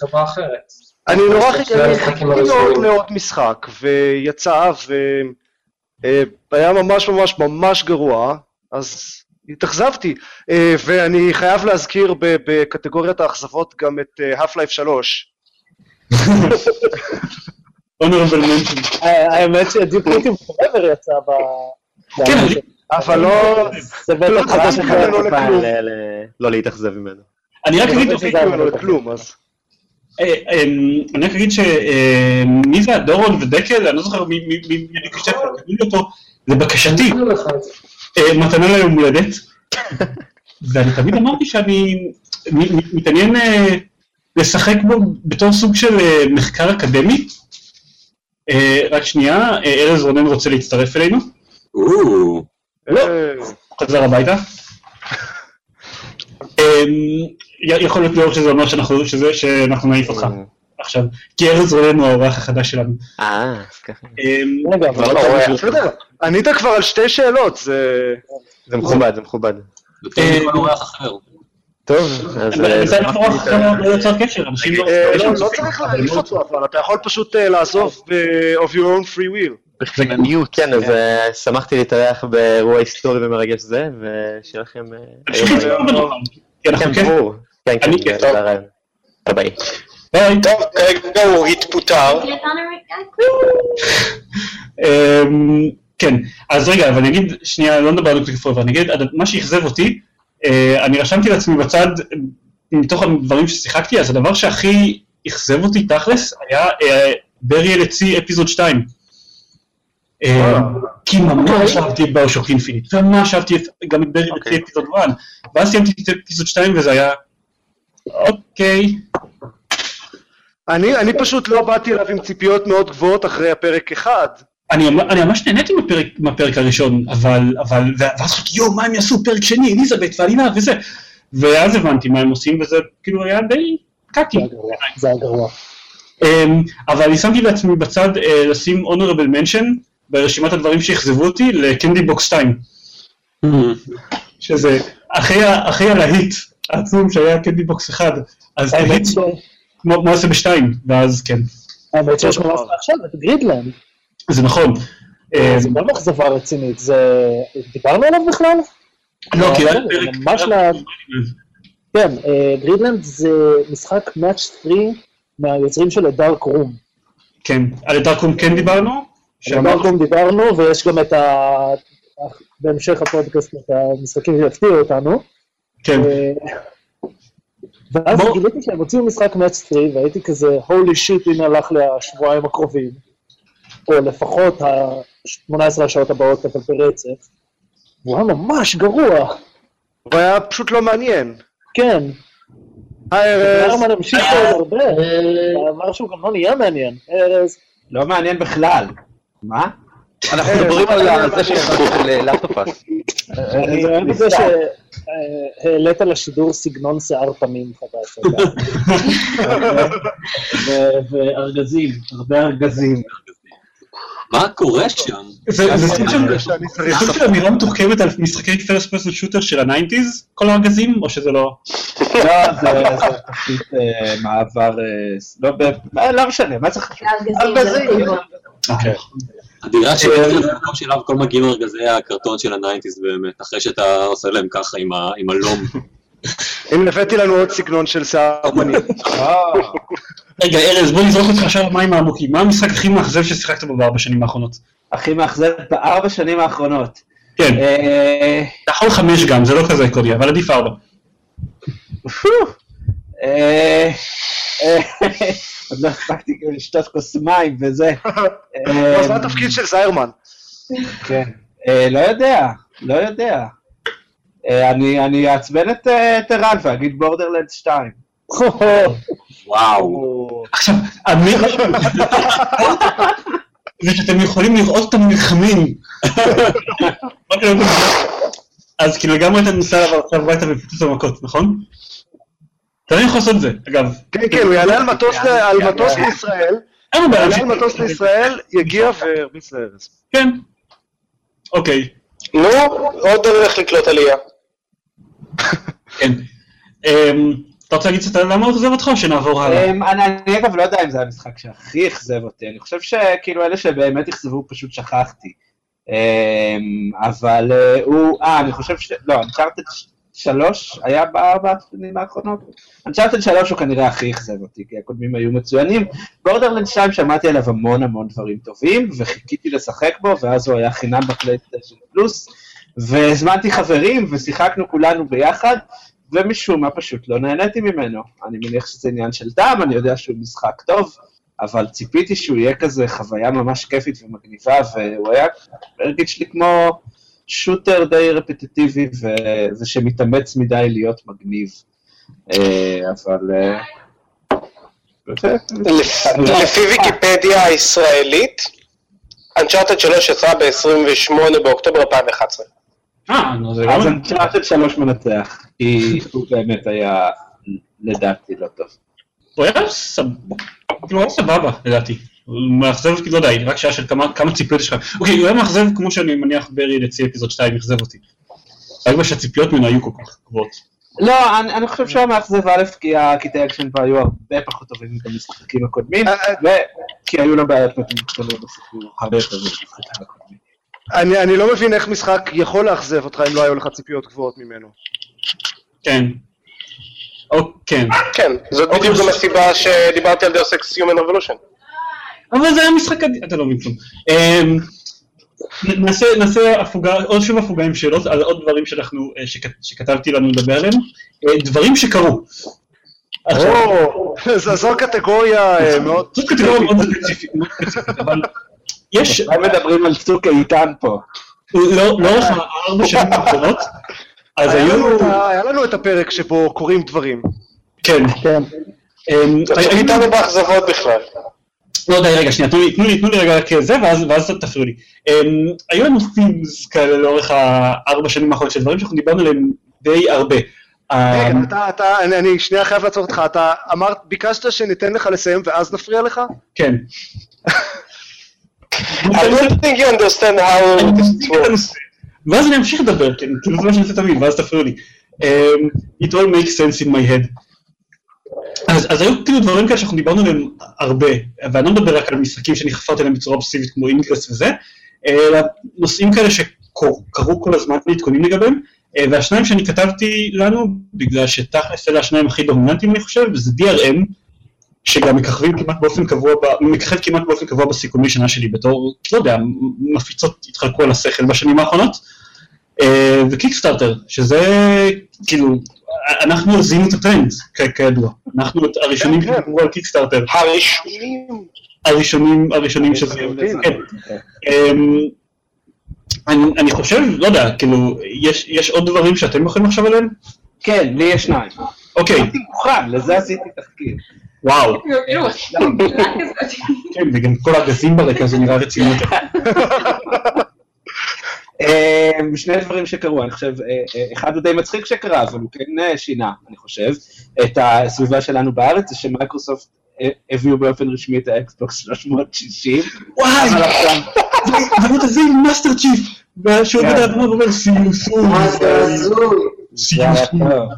חברה אחרת. אני נורא חיכיתי מאוד. מאוד משחק, ויצא, והיה ממש ממש ממש גרוע, אז התאכזבתי. אה, ואני חייב להזכיר בקטגוריית האכזבות גם את אה, Half-Life 3. honorable mention. אה, האמת שדיפוטים פורבר יצא ב... כן, אבל לא... זה בטח לא חדש אחר. לא להתאכזב ממנו. אני רק אגיד, לא. אה, אמ, אני רק אגיד שמי זה הדורון ודקל, אני לא זוכר מי לי אותו זה. אה, מתנה ליום הולדת, ואני תמיד אמרתי שאני מתעניין אה, לשחק בו בתור סוג של אה, מחקר אקדמי. אה, רק שנייה, אה, ארז רונן רוצה להצטרף אלינו, לא. אה, חזר הביתה. אמ, יכול להיות לאור שזה אומר שאנחנו נעיף אותך עכשיו, כי ארז רונן הוא האורח החדש שלנו. אה, אז ככה. אמ, רגע, אבל לא לא. בסדר, ענית כבר על שתי שאלות, זה... זה מכובד, זה מכובד. אחר. טוב, אז... אבל אה, לא לא... אה, לא צריך להעיף אותו, אבל אתה יכול פשוט אה, לעזוב ב- of your own free will. בחינניות. כן, אז אה, שמחתי להתארח באירוע היסטורי ומרגש זה, ושיהיה לכם... אה, אנחנו כן, כן... ברור. כן, כן, כן. זה הרעיון. ביי. ביי. טוב, כרגע הוא התפוטר. אמ, כן, אז רגע, אבל אני אגיד, שנייה, לא נדבר על דוקטור פורבר, אני אגיד, מה שאכזב אותי, אה, אני רשמתי לעצמי בצד, מתוך הדברים ששיחקתי, אז הדבר שהכי אכזב אותי תכלס, היה Burial at Sea Episode 2. אה, כי ממש אהבתי את BioShock Infinite, ממש אהבתי גם את Burial at Sea Episode 1, ואז סיימתי את Episode 2 וזה היה, אוקיי, אני אני פשוט לא באתי אליו עם ציפיות מאוד גבוהות אחרי הפרק אחד. אני, אני ממש נהניתי מהפרק, מהפרק הראשון, אבל, אבל, ואז חשבתי, יואו, מה הם יעשו פרק שני, אליזבת ועלילה וזה, ואז הבנתי מה הם עושים, וזה כאילו היה די קקי. זה היה גרוע. אמ, אבל אני שמתי לעצמי בצד אה, לשים honorable mention ברשימת הדברים שאכזבו אותי ל Candy Box 2, שזה אחרי, ה- אחרי הלהיט העצום שהיה Candy Box 1, אז ש- כמו עושה בשתיים, ואז כן, האמת שיש ממש עכשיו את Gridland. זה נכון. אמ, זה גם אכזבה רצינית. זה... דיברנו עליו בכלל? לא, כי היה זה פרק... ממש לה- כן, אה, גרידלנד זה משחק מאץ' 3 מהיוצרים של הדארק רום. כן, על דארקום כן דיברנו? על דיברנו, ויש גם את ה... בהמשך הפודקאסט את המשחקים שיפתיעו אותנו. כן. אה, ואז בוא- גיליתי שהם הוציאו משחק מאץ' 3, והייתי כזה, הולי שיט, הנה הלך לשבועיים הקרובים, או לפחות ה-18 השעות הבאות, אבל ברצף. הוא היה ממש גרוע. הוא היה פשוט לא מעניין. כן, היי ארז, הרמן המשיך עוד הרבה, אמר שהוא גם לא נהיה מעניין. ארז, לא מעניין בכלל. מה? אנחנו מדברים על זה של לאפטופס. אני אוהב את זה שהעלית לשידור סגנון שיער תמים חדש. וארגזים, הרבה ארגזים. מה קורה שם? זה סוג של- צריך של אמירה מתוחכמת על משחקי first person shooter של ה nineties, כל הארגזים, או שזה לא? לא, זה תפקיד אה, מעבר, אה, לא ב- אה, לא משנה, מה חשוב? הארגזים, זה לא טוב. אוקיי. הדירה שלי זה המקום שאליו כל מגיעים ארגזי הקרטון של ה nineties באמת, אחרי שאתה עושה להם ככה עם הלום. הנה הבאתי לנו עוד סגנון של שיער פנים. רגע, ארז, בוא נזרוק אותך עכשיו למים העמוקים. מה המשחק הכי מאכזב ששיחקת בו בארבע שנים האחרונות? הכי מאכזב בארבע שנים האחרונות. כן, אה, אתה יכול חמש גם, זה לא כזה עקרוני, אבל עדיף ארבע. אה, אה, עוד לא הספקתי כאילו לשתות כוס מים וזה. אז מה התפקיד של זיירמן? כן. לא יודע, לא יודע. אני אני אעצבן את את ערן ואגיד בורדרלנד 2. וואו. עכשיו, המ- זה שאתם יכולים לראות אותם נלחמים. לא- אז כאילו לגמרי אתה נוסע עליו עכשיו הביתה ופיצוץ במכות, נכון? אתה לא יכול לעשות את זה, אגב. כן, כן, הוא יעלה על מטוס לישראל, בעיה יעלה על. מטוס לישראל, יגיע וירביץ לארז. כן. אוקיי, נו, עוד דרך לקלוט עלייה. כן. אתה רוצה להגיד קצת על למה הוא עוזב אותך או שנעבור הלאה? אמ, אני אגב לא יודע אם זה המשחק שהכי אכזב אותי, אני חושב שכאילו אלה שבאמת אכזבו פשוט שכחתי. אמ, אבל אה, הוא, אה, אני חושב ש... לא, אנצ'ארטד שלוש היה בארבע השנים האחרונות? אנצ'ארטד שלוש הוא כנראה הכי אכזב אותי, כי הקודמים היו מצוינים. בורדרלנד 2 שמעתי עליו המון המון דברים טובים, וחיכיתי לשחק בו, ואז הוא היה חינם בפלייסטיישן פלוס, והזמנתי חברים, ושיחקנו כולנו ביחד, ומשום מה פשוט לא נהניתי ממנו. אני מניח שזה עניין של טעם, אני יודע שהוא משחק טוב, אבל ציפיתי שהוא יהיה כזה חוויה ממש כיפית ומגניבה, והוא היה, הרגיש לי כמו שוטר די רפטיטיבי, ו- ושמתאמץ מדי להיות מגניב. אה, אבל... אה, לפ- לפי ויקיפדיה הישראלית, אנצ'ארטד 3 יצא ב-28 באוקטובר 2011. אה, נו זה אז גם... אנצ'ארטד שלוש מנצח, כי הוא באמת היה, לדעתי, לא טוב. הוא היה סבבה, כאילו סבבה לדעתי. הוא מאכזב אותי, לא יודע, רק שעה של כמה כמה ציפיות יש לך. אוקיי, הוא היה מאכזב כמו שאני מניח ברי לצי אפיזוד 2 אכזב אותי. רק בגלל שהציפיות ממנו היו כל כך גבוהות. לא, אני, אני חושב שהוא היה מאכזב א', כי הקטעי אקשן בו היו הרבה פחות טובים במשחקים הקודמים, וכי היו לו בעיות מתומצתות בסיפור הרבה יותר במשחקים הקודמים. אני אני לא מבין איך משחק יכול לאכזב אותך אם לא היו לך ציפיות גבוהות ממנו. כן. או, כן. כן, זאת בדיוק גם הסיבה שדיברתי על Deus Ex Human Revolution. אבל זה היה משחק אתה לא מבין כלום. אמ, נעשה, נעשה הפוגה, עוד שוב הפוגה עם שאלות על עוד דברים שאנחנו, אה, שכ- שכתבתי לנו לדבר עליהם. אה, דברים שקרו. זו- זו קטגוריה אה, מאוד... זאת קטגוריה מאוד ספציפית, אבל יש, אולי מדברים על צוק איתן פה. לא- לאורך הארבע שנים האחרונות, אז היו, היה לנו את הפרק שבו קורים דברים. כן, כן. אמ, איתנו באכזבות בכלל. לא די, רגע, שנייה, תנו לי, תנו לי, תנו לי רגע רק זה, ואז, ואז תפריעו לי. Um, היו לנו themes כאלה לאורך הארבע שנים האחרונות של דברים שאנחנו דיברנו עליהם די הרבה. רגע, Um, אתה, אתה, אני, אני שנייה חייב לעצור אותך, אתה אמרת, ביקשת שניתן לך לסיים ואז נפריע לך? כן. I don't think you understand how this works. ואז אני אמשיך לדבר, כן, כאילו זה מה שאני עושה תמיד, ואז תפריעו לי. It all makes sense in my head. אז, אז היו כאילו דברים כאלה שאנחנו דיברנו עליהם הרבה, ואני לא מדבר רק על משחקים שאני חפרתי עליהם בצורה אובסיבית כמו אינגרס וזה, אלא נושאים כאלה שקרו כל הזמן להתכוננים לגביהם, והשניים שאני כתבתי לנו, בגלל שתכלס אלה השניים הכי דומיננטיים אני חושב, וזה DRM, שגם מככבים כמעט באופן קבוע, ב- מככב כמעט באופן קבוע בסיכומי שנה שלי בתור, לא יודע, מפיצות התחלקו על השכל בשנים האחרונות, אה, וקיקסטארטר, שזה כאילו, אנחנו הזינו את הטרנד, כידוע, אנחנו הראשונים כן, כן. שדיברו על קיקסטארטר, הראשונים. הראשונים, הראשונים שזה, כן. אמ, אני, חושב, לא יודע, כאילו, יש עוד דברים שאתם יכולים לחשוב עליהם? כן, לי יש שניים. אוקיי, הייתי מוכן, לזה עשיתי תחקיר. וואו, כאילו, כזאת. כן, וגם כל האגזים ברקע זה נראה רציני יותר. אה, שני דברים שקרו, אני חושב, אה, אה, אחד הוא די מצחיק שקרה, אבל הוא כן אה, שינה, אני חושב, את הסביבה שלנו בארץ, זה שמייקרוסופט הביאו באופן רשמי את ה Xbox 360. וואי, ואתה זה עם Master Chief, שהוא עומד על הבמה ואומר סיום סום. מה זה הזוי. טוב.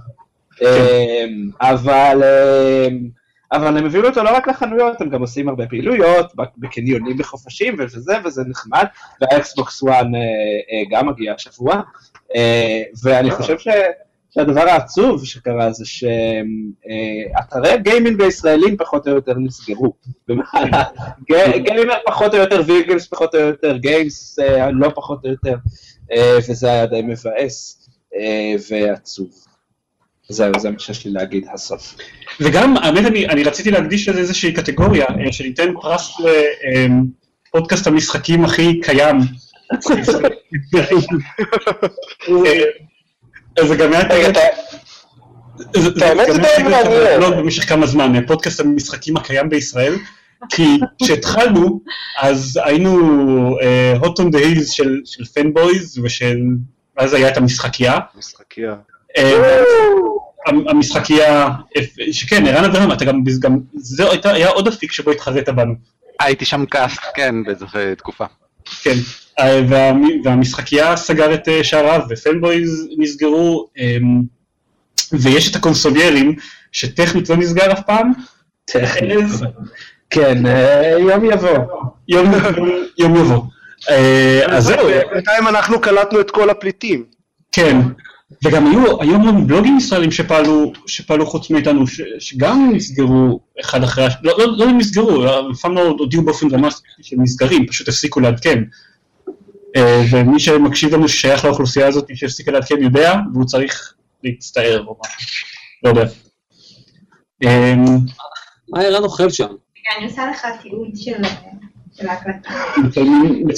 אמ, אבל אמ, אבל הם הביאו אותו לא רק לחנויות, הם גם עושים הרבה פעילויות, בקניונים בחופשים וזה, וזה נחמד, וה Xbox One גם מגיע השבוע, אה, ואני חושב ש... שהדבר העצוב שקרה זה שאתרי gaming הישראלים פחות או יותר נסגרו. Gamer פחות או יותר VGames פחות או יותר, Games אה, לא פחות או יותר, אה, וזה היה די מבאס ועצוב. זהו, זה מה שיש לי להגיד הסוף. וגם, האמת, אני, אני רציתי להקדיש לזה איזושהי קטגוריה, אה, שניתן פרס לפודקאסט המשחקים הכי קיים. אה, זה גם היה... האמת זה די מעניין. במשך כמה זמן, אה, פודקאסט המשחקים הקיים בישראל, כי כשהתחלנו, אז היינו hot on the heels של פנבויז, ושל... אז היה את המשחקייה. משחקייה. המשחקייה, שכן, ערן אברהם, אתה גם, גם זה היה עוד אפיק שבו התחרית בנו. הייתי שם קצת, כן, באיזו תקופה. כן, אה, וה, והמשחקייה סגר את אה, שעריו, ו Fanboys נסגרו, אמ, ויש את הקונסוליירים, שטכנית לא נסגר אף פעם. כן, אה, יום יבוא. יום יבוא. אז זהו. בינתיים אנחנו קלטנו את כל הפליטים. כן, וגם היו היום המון בלוגים ישראלים שפעלו, שפעלו חוץ מאיתנו, ש, שגם נסגרו אחד אחרי השני, לא, לא, לא הם נסגרו, לפעמים לא הודיעו באופן דרמטי שהם נסגרים, פשוט הפסיקו לעדכן. אה, ומי שמקשיב לנו ששייך לאוכלוסייה הזאת שהפסיקה לעדכן יודע, והוא צריך להצטער או משהו, לא יודע. אמ, מה ערן אוכל שם? אני עושה לך תיעוד של ההקלטה.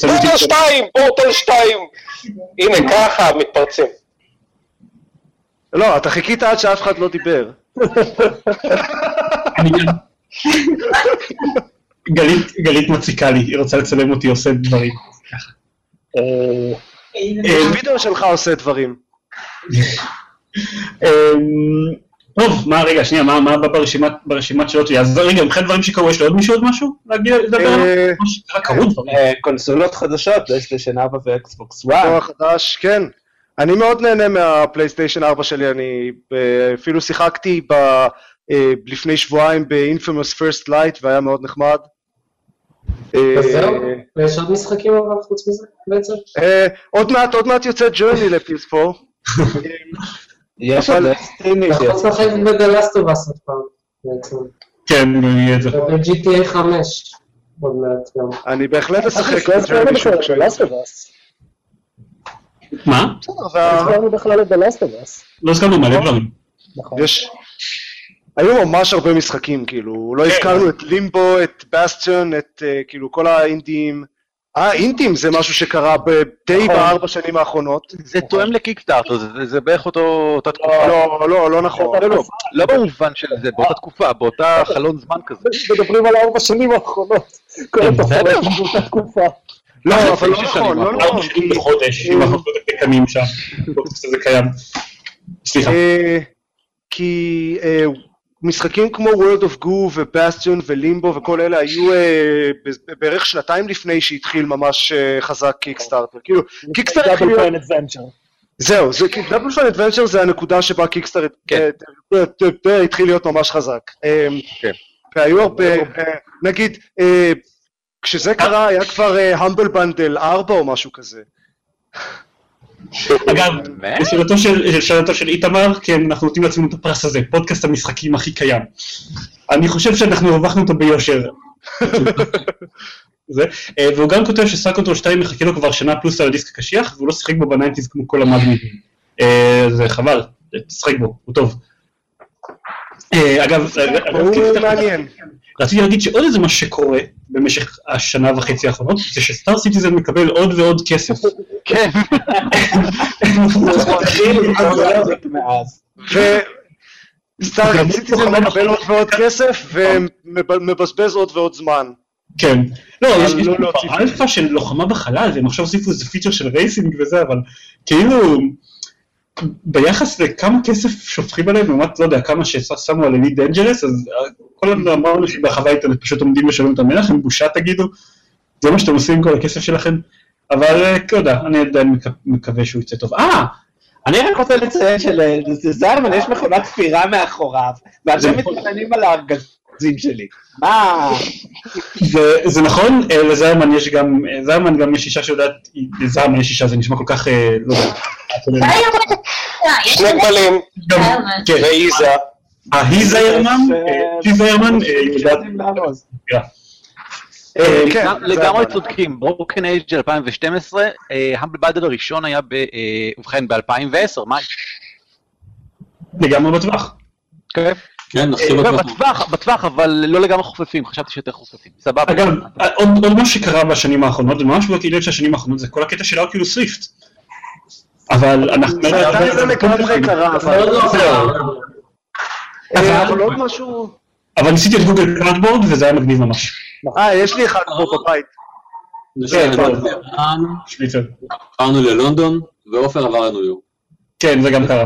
פורטל 2, פורטל 2. הנה ככה מתפרצים. לא, אתה חיכית עד שאף אחד לא דיבר. גלית מציקה לי, היא רוצה לצלם אותי עושה דברים. וידאו שלך עושה דברים. טוב, מה, רגע, שנייה, מה הבא ברשימת שאלות שלי? אז רגע, מבחינת דברים שקרו, יש לעוד מישהו עוד משהו? להגיד, לדבר עליו? קרו דברים. קונסולות חדשות, PlayStation 4 ו Xbox 1. חדש, כן. אני מאוד נהנה מה PlayStation 4 שלי, אני אפילו שיחקתי ב, לפני שבועיים ב-Infamous First Light והיה מאוד נחמד. וזהו? ויש עוד משחקים אבל חוץ מזה בעצם? עוד מעט, עוד מעט יוצא Journey ל PS 4. יש עוד Destiny. אתה יכול לשחק בדלסטובס עוד פעם בעצם. כן, יהיה את זה. וב-GTA 5 עוד מעט גם. אני בהחלט אשחק בג'רני בדלסטובס. מה? הזכרנו בכלל את The Last of Us. לא הזכרנו מלא דברים. נכון. יש... היו ממש הרבה משחקים, כאילו, לא הזכרנו את לימבו, את בסטיון, את כאילו כל האינדים. אה, אינדים זה משהו שקרה די בארבע שנים האחרונות. זה תואם ל Kickstarter, זה בערך אותה תקופה. לא, לא, לא נכון. לא במובן של זה, באותה תקופה, באותה חלון זמן כזה. מדברים על ארבע שנים האחרונות. כל התוכניות באותה תקופה. לא, אבל לא נכון, לא נכון. שנים בחודש, אם אנחנו קמים שם, זה קיים. סליחה. כי משחקים כמו World of Goo ובאסטיון ולימבו וכל אלה היו בערך שנתיים לפני שהתחיל ממש חזק Kickstarter. כאילו, Kickstarter התחיל להיות... זהו, Double Fine Adventure זה הנקודה שבה Kickstarter התחיל להיות ממש חזק. והיו הרבה, נגיד, כשזה קרה היה כבר Humble Bundle 4 או משהו כזה. אגב, לשאלתו של איתמר, כן, אנחנו נותנים לעצמנו את הפרס הזה, פודקאסט המשחקים הכי קיים. אני חושב שאנחנו הרווחנו אותו ביושר. והוא גם כותב ש Star Control 2 מחכה לו כבר שנה פלוס על הדיסק הקשיח, והוא לא שיחק בו ב nineties כמו כל המגניבים. זה חבל, תשחק בו, הוא טוב. אגב, הוא מעניין. רציתי להגיד שעוד איזה משהו שקורה במשך השנה וחצי האחרונות, זה ש Star Citizen מקבל עוד ועוד כסף. כן. ו Star Citizen מקבל עוד ועוד כסף ומבזבז עוד ועוד זמן. כן. לא, יש כבר אלפא של לוחמה בחלל, והם עכשיו הוסיפו איזה פיצ'ר של racing וזה, אבל כאילו... ביחס לכמה כסף שופכים עליהם, לעומת, לא יודע, כמה ששמו על Elite Dangerous, אז כל הזמן אמרנו שבחווה האינטרנט פשוט עומדים לשלם את המלח, הם בושה תגידו, זה מה שאתם עושים עם כל הכסף שלכם, אבל אה, לא יודע, אני עדיין מק- מקווה שהוא יצא טוב. אה, אני רק רוצה לציין שלזרמן יש מכונת תפירה מאחוריו, ואתם מתכננים על הארגזים שלי. מה? זה, נכון, אה, לזרמן יש גם, אה, זרמן גם יש אישה שיודעת, לזרמן יש אישה, זה נשמע כל כך, אה, לא יודע. שני גמלים, כן, ואיזה. ההיא זיירמן, אה, היא זיירמן, אה, יודעת, אה, כן, לגמרי. צודקים, ברוקן אייג' 2012, Humble Bundle הראשון היה, ב- אה, ובכן, ב-2010, מה? לגמרי בטווח. כן. כן, הכי לא, בטוח. בטווח, בטווח, אבל לא לגמרי חופפים, חשבתי שיותר חופפים. סבבה. אגב, עוד, משהו שקרה בשנים האחרונות, וממש בקהילות של השנים האחרונות, זה כל הקטע של Oculus Rift. אבל אנחנו... זה עדיין לא לגמרי קרה, אבל... זהו. אה, אבל עוד משהו... אבל ניסיתי את Google Cardboard וזה היה מגניב ממש. אה, יש לי אחד פה בבית. כן, כן. עברנו שליצר. ללונדון, ועופר עבר לניו יורק. כן, זה גם קרה.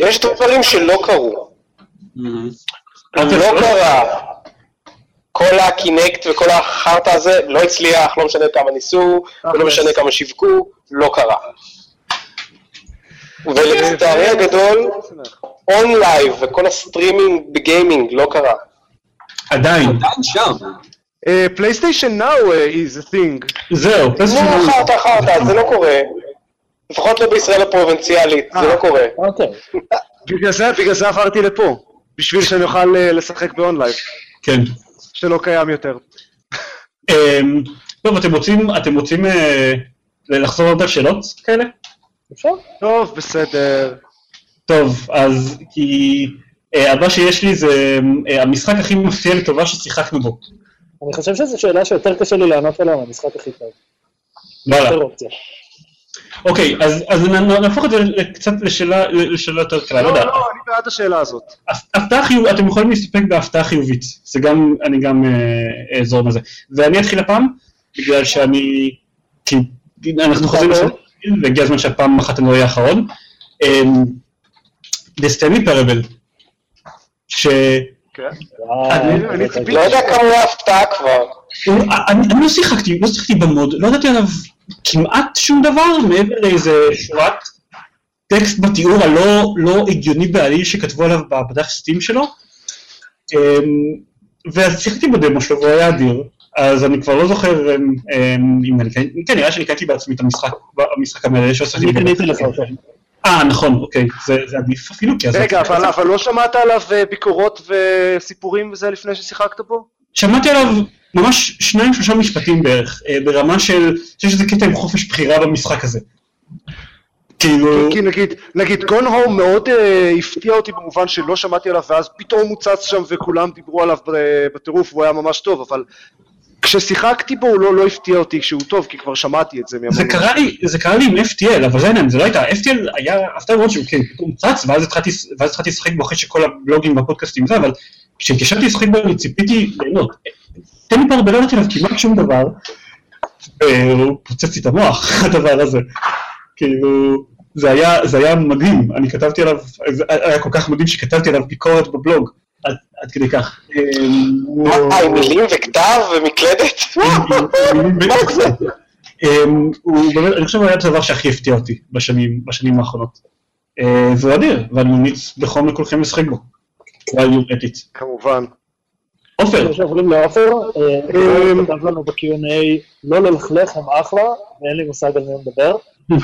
יש דברים שלא קרו. לא קרה. כל ה Kinect וכל החרטא הזה לא הצליח, לא משנה כמה ניסו, ולא משנה כמה שיווקו, לא קרה. ולצערי הגדול, OnLive וכל הסטרימינג בגיימינג לא קרה. עדיין. עדיין שם. PlayStation Now is a thing. זהו, נו, חרטא חרטא, זה לא קורה. לפחות לא בישראל הפרובינציאלית, זה לא קורה. אוקיי. בגלל זה עברתי לפה. בשביל שאני אוכל אה, לשחק ב OnLive, כן. שלא קיים יותר. אמ, טוב, אתם רוצים, אתם רוצים אה, לחזור עוד על שאלות כאלה? אפשר? טוב, בסדר. טוב, אז כי אה, הבא שיש לי זה אה, המשחק הכי מפתיע לטובה ששיחקנו בו. אני חושב שזו שאלה שיותר קשה לי לענות עליה מהמשחק הכי טוב. וואלה. אוקיי, אז, נהפוך את זה קצת לשאלה, לשאלה יותר קלה, לא לא, יודע. לא, אני בעד השאלה הזאת. הפתעה חיובית, אתם יכולים להסתפק בהפתעה חיובית, זה גם, אני גם אה, אעזור בזה. ואני אתחיל הפעם, בגלל שאני, כי אנחנו חוזרים לשאלה, והגיע הזמן שהפעם אחת אני לא אהיה האחרון. דסטני פרבל, ש... אני- אני לא יודע כמה הוא הפתעה כבר. אני לא שיחקתי, לא שיחקתי במוד, לא ידעתי עליו כמעט שום דבר מעבר לאיזה שורת טקסט בתיאור הלא לא הגיוני בעליל שכתבו עליו בדף סטים שלו. אמ, ואז שיחקתי בדמו שלו והוא היה אדיר, אז אני כבר לא זוכר אמ, אמ, אם אני, כן, כן, נראה שאני קניתי בעצמי את המשחק, המשחק המלא שעשיתי. אני קניתי לך אותו. אה, נכון, אוקיי, זה זה עדיף אפילו, כי. רגע, אבל אבל לא שמעת עליו אה, ביקורות וסיפורים וזה לפני ששיחקת בו? שמעתי עליו ממש שניים שלושה משפטים בערך, אה, ברמה של, שיש איזה קטע עם חופש בחירה במשחק הזה. כאילו, כי נגיד, נגיד גון הום מאוד אה, הפתיע אותי במובן שלא שמעתי עליו ואז פתאום הוא צץ שם וכולם דיברו עליו בטירוף והוא היה ממש טוב, אבל כששיחקתי בו הוא לא, לא הפתיע אותי כשהוא טוב, כי כבר שמעתי את זה מהמון. זה קרה לי, זה קרה לי עם FTL, אבל זה העניין, זה לא הייתה, FTL היה, הפתעה מאוד שהוא כן, פתאום צץ, ואז התחלתי, ואז התחלתי לשחק בו אחרי שכל הבלוגים והפודקאסטים זה, אבל כשהתיישבתי לשחק בו אני ציפיתי ליהנות. תן לי ידעתי עליו כמעט שום דבר, והוא פוצץ לי את המוח, הדבר הזה. כאילו, זה היה, זה היה מדהים, אני כתבתי עליו, זה היה כל כך מדהים שכתבתי עליו ביקורת בבלוג, עד, עד כדי כך. מה, עם מילים וכתב ומקלדת? זה? הוא באמת, אני חושב שהוא היה הדבר שהכי הפתיע אותי בשנים, האחרונות. אה, והוא אדיר, ואני ממליץ בחום לכולכם לשחק בו. כמובן. עופר, לפני שעוברים לעופר, אה, הוא כתב לנו ב-Q&A לא ללכלך, הם אחלה, ואין לי מושג על מי הוא מדבר.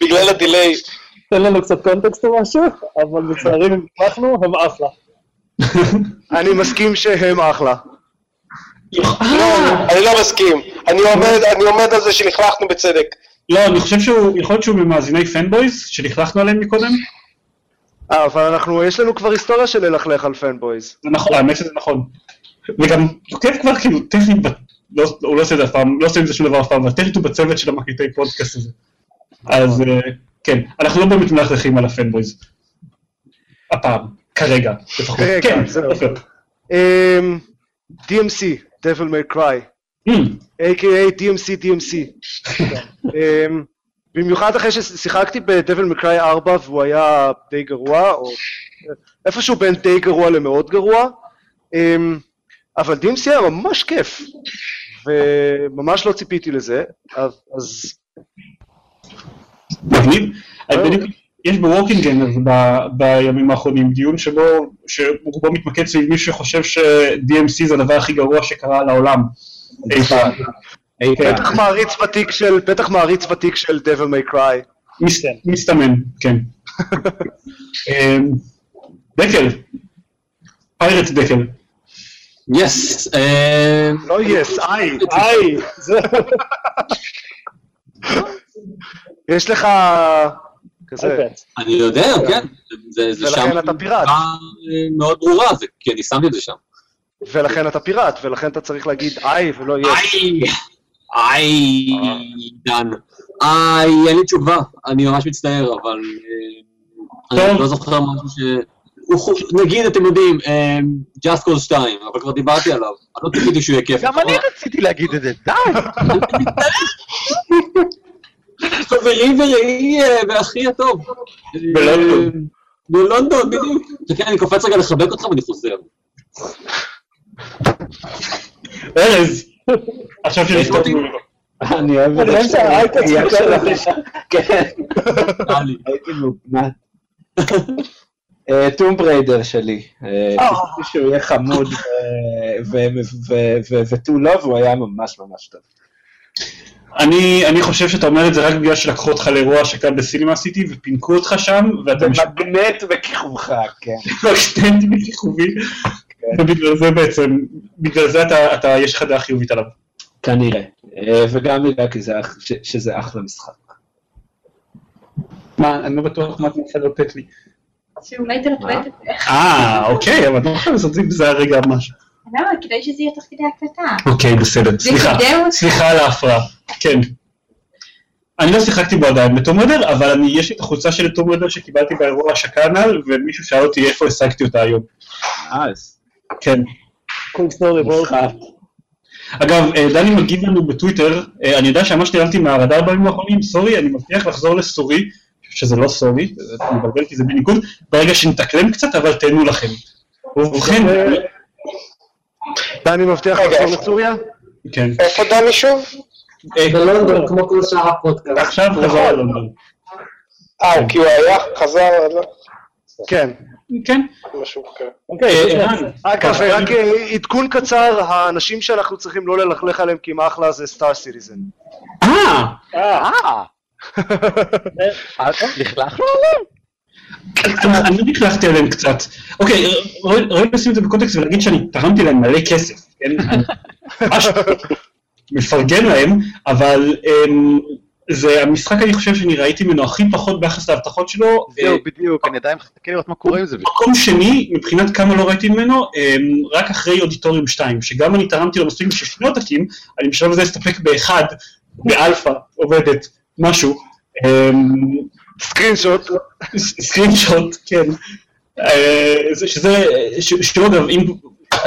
בגלל ה delay. תן לנו קצת קונטקסט או משהו, אבל לצערי אם הצלחנו, הם אחלה. אני מסכים שהם אחלה. לא, אני לא מסכים. אני עומד, אני עומד על זה שלכלכנו בצדק. לא, אני חושב שהוא, יכול להיות שהוא ממאזיני Fanboys, שלכלכנו עליהם מקודם. אה, אבל אנחנו, יש לנו כבר היסטוריה של ללכלך על Fanboys. זה נכון, האמת שזה נכון. וגם תוקף כבר כאילו טכנית, לא- הוא לא עושה את זה אף פעם, לא עושה עם זה שום דבר אף פעם, אבל טכנית הוא בצוות של המקליטי פודקאסט הזה. אז אה, כן, אנחנו לא באמת מלכלכים על הפנבויז. הפעם, כרגע, לפחות. כן, זהו. עופר. אמ, DMC, Devil May Cry, Hmm, a.k.a. DMC DMC. במיוחד אחרי ששיחקתי May Cry 4 והוא היה די גרוע, או איפשהו בין די גרוע למאוד גרוע. אמ, אבל DMC היה ממש כיף, וממש לא ציפיתי לזה, אז... מגניב. בדיוק יש ב Working Gamers בימים האחרונים דיון שבו, שרובו מתמקד סביב מי שחושב ש-DMC זה הדבר הכי גרוע שקרה לעולם אי פעם. בטח מעריץ ותיק של, בטח מעריץ ותיק של Devil May Cry. מס- מסתמן, כן. אמ, דקל, פיירט דקל. יס. לא יס, איי, איי. זה- יש לך כזה, אני יודע, כן. זה שם. ולכן אתה פיראט. אה, מאוד ברורה, כי אני שמתי את זה שם. ולכן אתה פיראט, ולכן אתה צריך להגיד איי ולא יס. איי, איי, דן. איי, אין לי תשובה, אני ממש מצטער, אבל אה, אני. לא זוכר משהו ש... נגיד, אתם יודעים, אה, Just Cause 2, אבל כבר דיברתי עליו. אני לא ציפיתי שהוא יהיה כיף. גם אני רציתי להגיד את זה, די! חברי ורעי אה, ואחי הטוב. בלונדון. אה, בלונדון, בדיוק. חכה, אני קופץ רגע לחבק אותך ואני חוזר. ארז, עכשיו שנפתור אני אוהב את. שלך. כן. הייתי מוגנת. טום בריידר שלי, אה, ציפיתי שהוא יהיה חמוד ותו לא, והוא היה ממש ממש טוב. אני, אני חושב שאתה אומר את זה רק בגלל שלקחו אותך לאירוע השקה בסינמה סיטי ופינקו אותך שם, ואתה במגנט בכיכובך, כן. סטנטי בכיכובי, ובגלל זה בעצם, בגלל זה אתה, אתה, יש לך דעה חיובית עליו. כנראה. אה, וגם בגלל כי זה אח- ש- שזה אחלה משחק. מה, אני לא בטוח מה אתה מנסה לתת לי. שאולי תלטרט את זה. אה, אוקיי, אבל אתה לא יכול לעשות את זה הרגע משהו. למה? כדאי שזה יהיה תוך כדי הקלטה. אוקיי, בסדר, סליחה. סליחה על ההפרעה, כן. אני לא שיחקתי בו עדיין בטום רדר, אבל אני, יש לי את החולצה של טום רדר שקיבלתי באירוע השקה הנ"ל, ומישהו שאל אותי איפה השגתי אותה היום. אז. כן. Cool story bro. אגב, אה, דני מגיב לנו בטוויטר, אה, אני יודע שממש נעלמתי מהרדאר בימים האחרונים, sorry, אני מבטיח לחזור לסורי, שזה לא סורי, זה מבלבל כי זה בניגוד, ברגע שנתאקלם קצת, אבל תהנו לכם. ובכן, דני מבטיח רגע, לחזור? לסוריה? כן. איפה דני שוב? אה, בלונדון, כמו כל שאר הפודקאסט. עכשיו חזר ללונדון. אה, כי הוא היה, חזר, לא? כן. כן. משהו כזה. אוקיי, ערן, אגב, רק אה, עדכון קצר, האנשים שאנחנו צריכים לא ללכלך עליהם כי הם אחלה זה סטאר סיטיזן. אה, אה, לכלכנו עליהם? אני נכנסתי עליהם קצת. אוקיי, ראוי לשים את זה בקונטקסט ולהגיד שאני תרמתי להם מלא כסף, כן? מפרגן להם, אבל אמ, זה המשחק אני חושב שאני ראיתי ממנו הכי פחות ביחס להבטחות שלו. זהו, בדיוק, אני עדיין מחכה לראות מה קורה עם זה. מקום שני, מבחינת כמה לא ראיתי ממנו, אמ, רק אחרי Auditorium 2, שגם אני תרמתי לו מספיק בשביל שני עותקים, אני בשלב הזה אסתפק באחד, באלפא, עובדת, משהו. screenshot. screenshot, כן. אה, זה- שזה, ש- שהוא אגב, אם,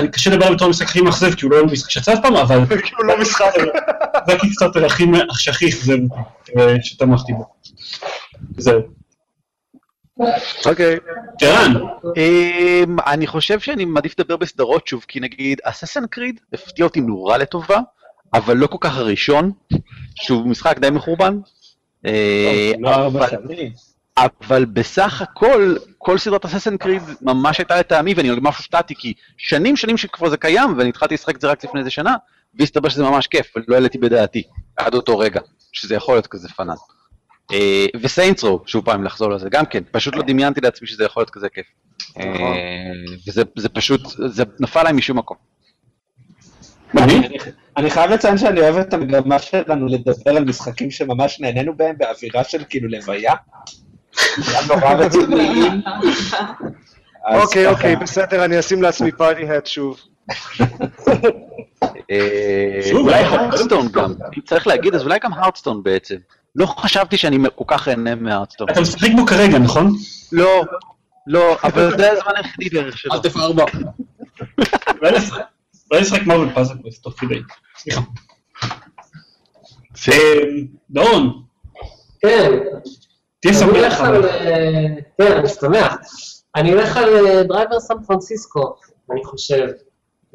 קשה לדבר בתור משחק הכי מאכזב, כי הוא לא משחק שיצא אף פעם, אבל... כי הוא לא משחק. זה הקיקסטארטר הכי שהכי אכזב אה, שתמכתי בו. זהו. אוקיי. אמ, אני חושב שאני מעדיף לדבר בסדרות שוב, כי נגיד אססן קריד הפתיע אותי נורא לטובה, אבל לא כל כך הראשון, שהוא משחק די מחורבן. אה, לא שנים. אבל בסך הכל, כל סדרת אססן קריד ממש הייתה לטעמי, ואני ממש הופתעתי, כי שנים שנים שכבר זה קיים, ואני התחלתי לשחק את זה רק לפני איזה שנה, והסתבר שזה ממש כיף, ולא העליתי בדעתי, עד אותו רגע, שזה יכול להיות כזה פאנל. אה, וסיינטס רו, שוב פעם לחזור לזה, גם כן, פשוט לא דמיינתי לעצמי שזה יכול להיות כזה כיף. אה, וזה זה פשוט, זה נפל להם משום מקום. אני חייב לציין שאני אוהב את המגמה שלנו לדבר על משחקים שממש נהנינו בהם באווירה של כאילו לוויה. נורא רציניים. אוקיי. אוקיי, בסדר, אני אשים לעצמי Hearty שוב. אה, שוב, אולי אה, הארת'סטון גם, אם צריך להגיד, אז אולי גם הארת'סטון בעצם. לא חשבתי שאני כל כך אהנה מהארת'סטון. אתה משחק בו כרגע, נכון? לא, לא, אבל זה הזמן היחידי בערך שלו. אל תפאר בה. אולי נשחק- מארוול פאזל קווסט תוך כדי. סליחה. אה, דורון, כן, תהיה אני שמח. הולך אבל- על... אה, כן, אני שמח. אני הולך על אה, דרייבר סן פרנסיסקו, אני חושב.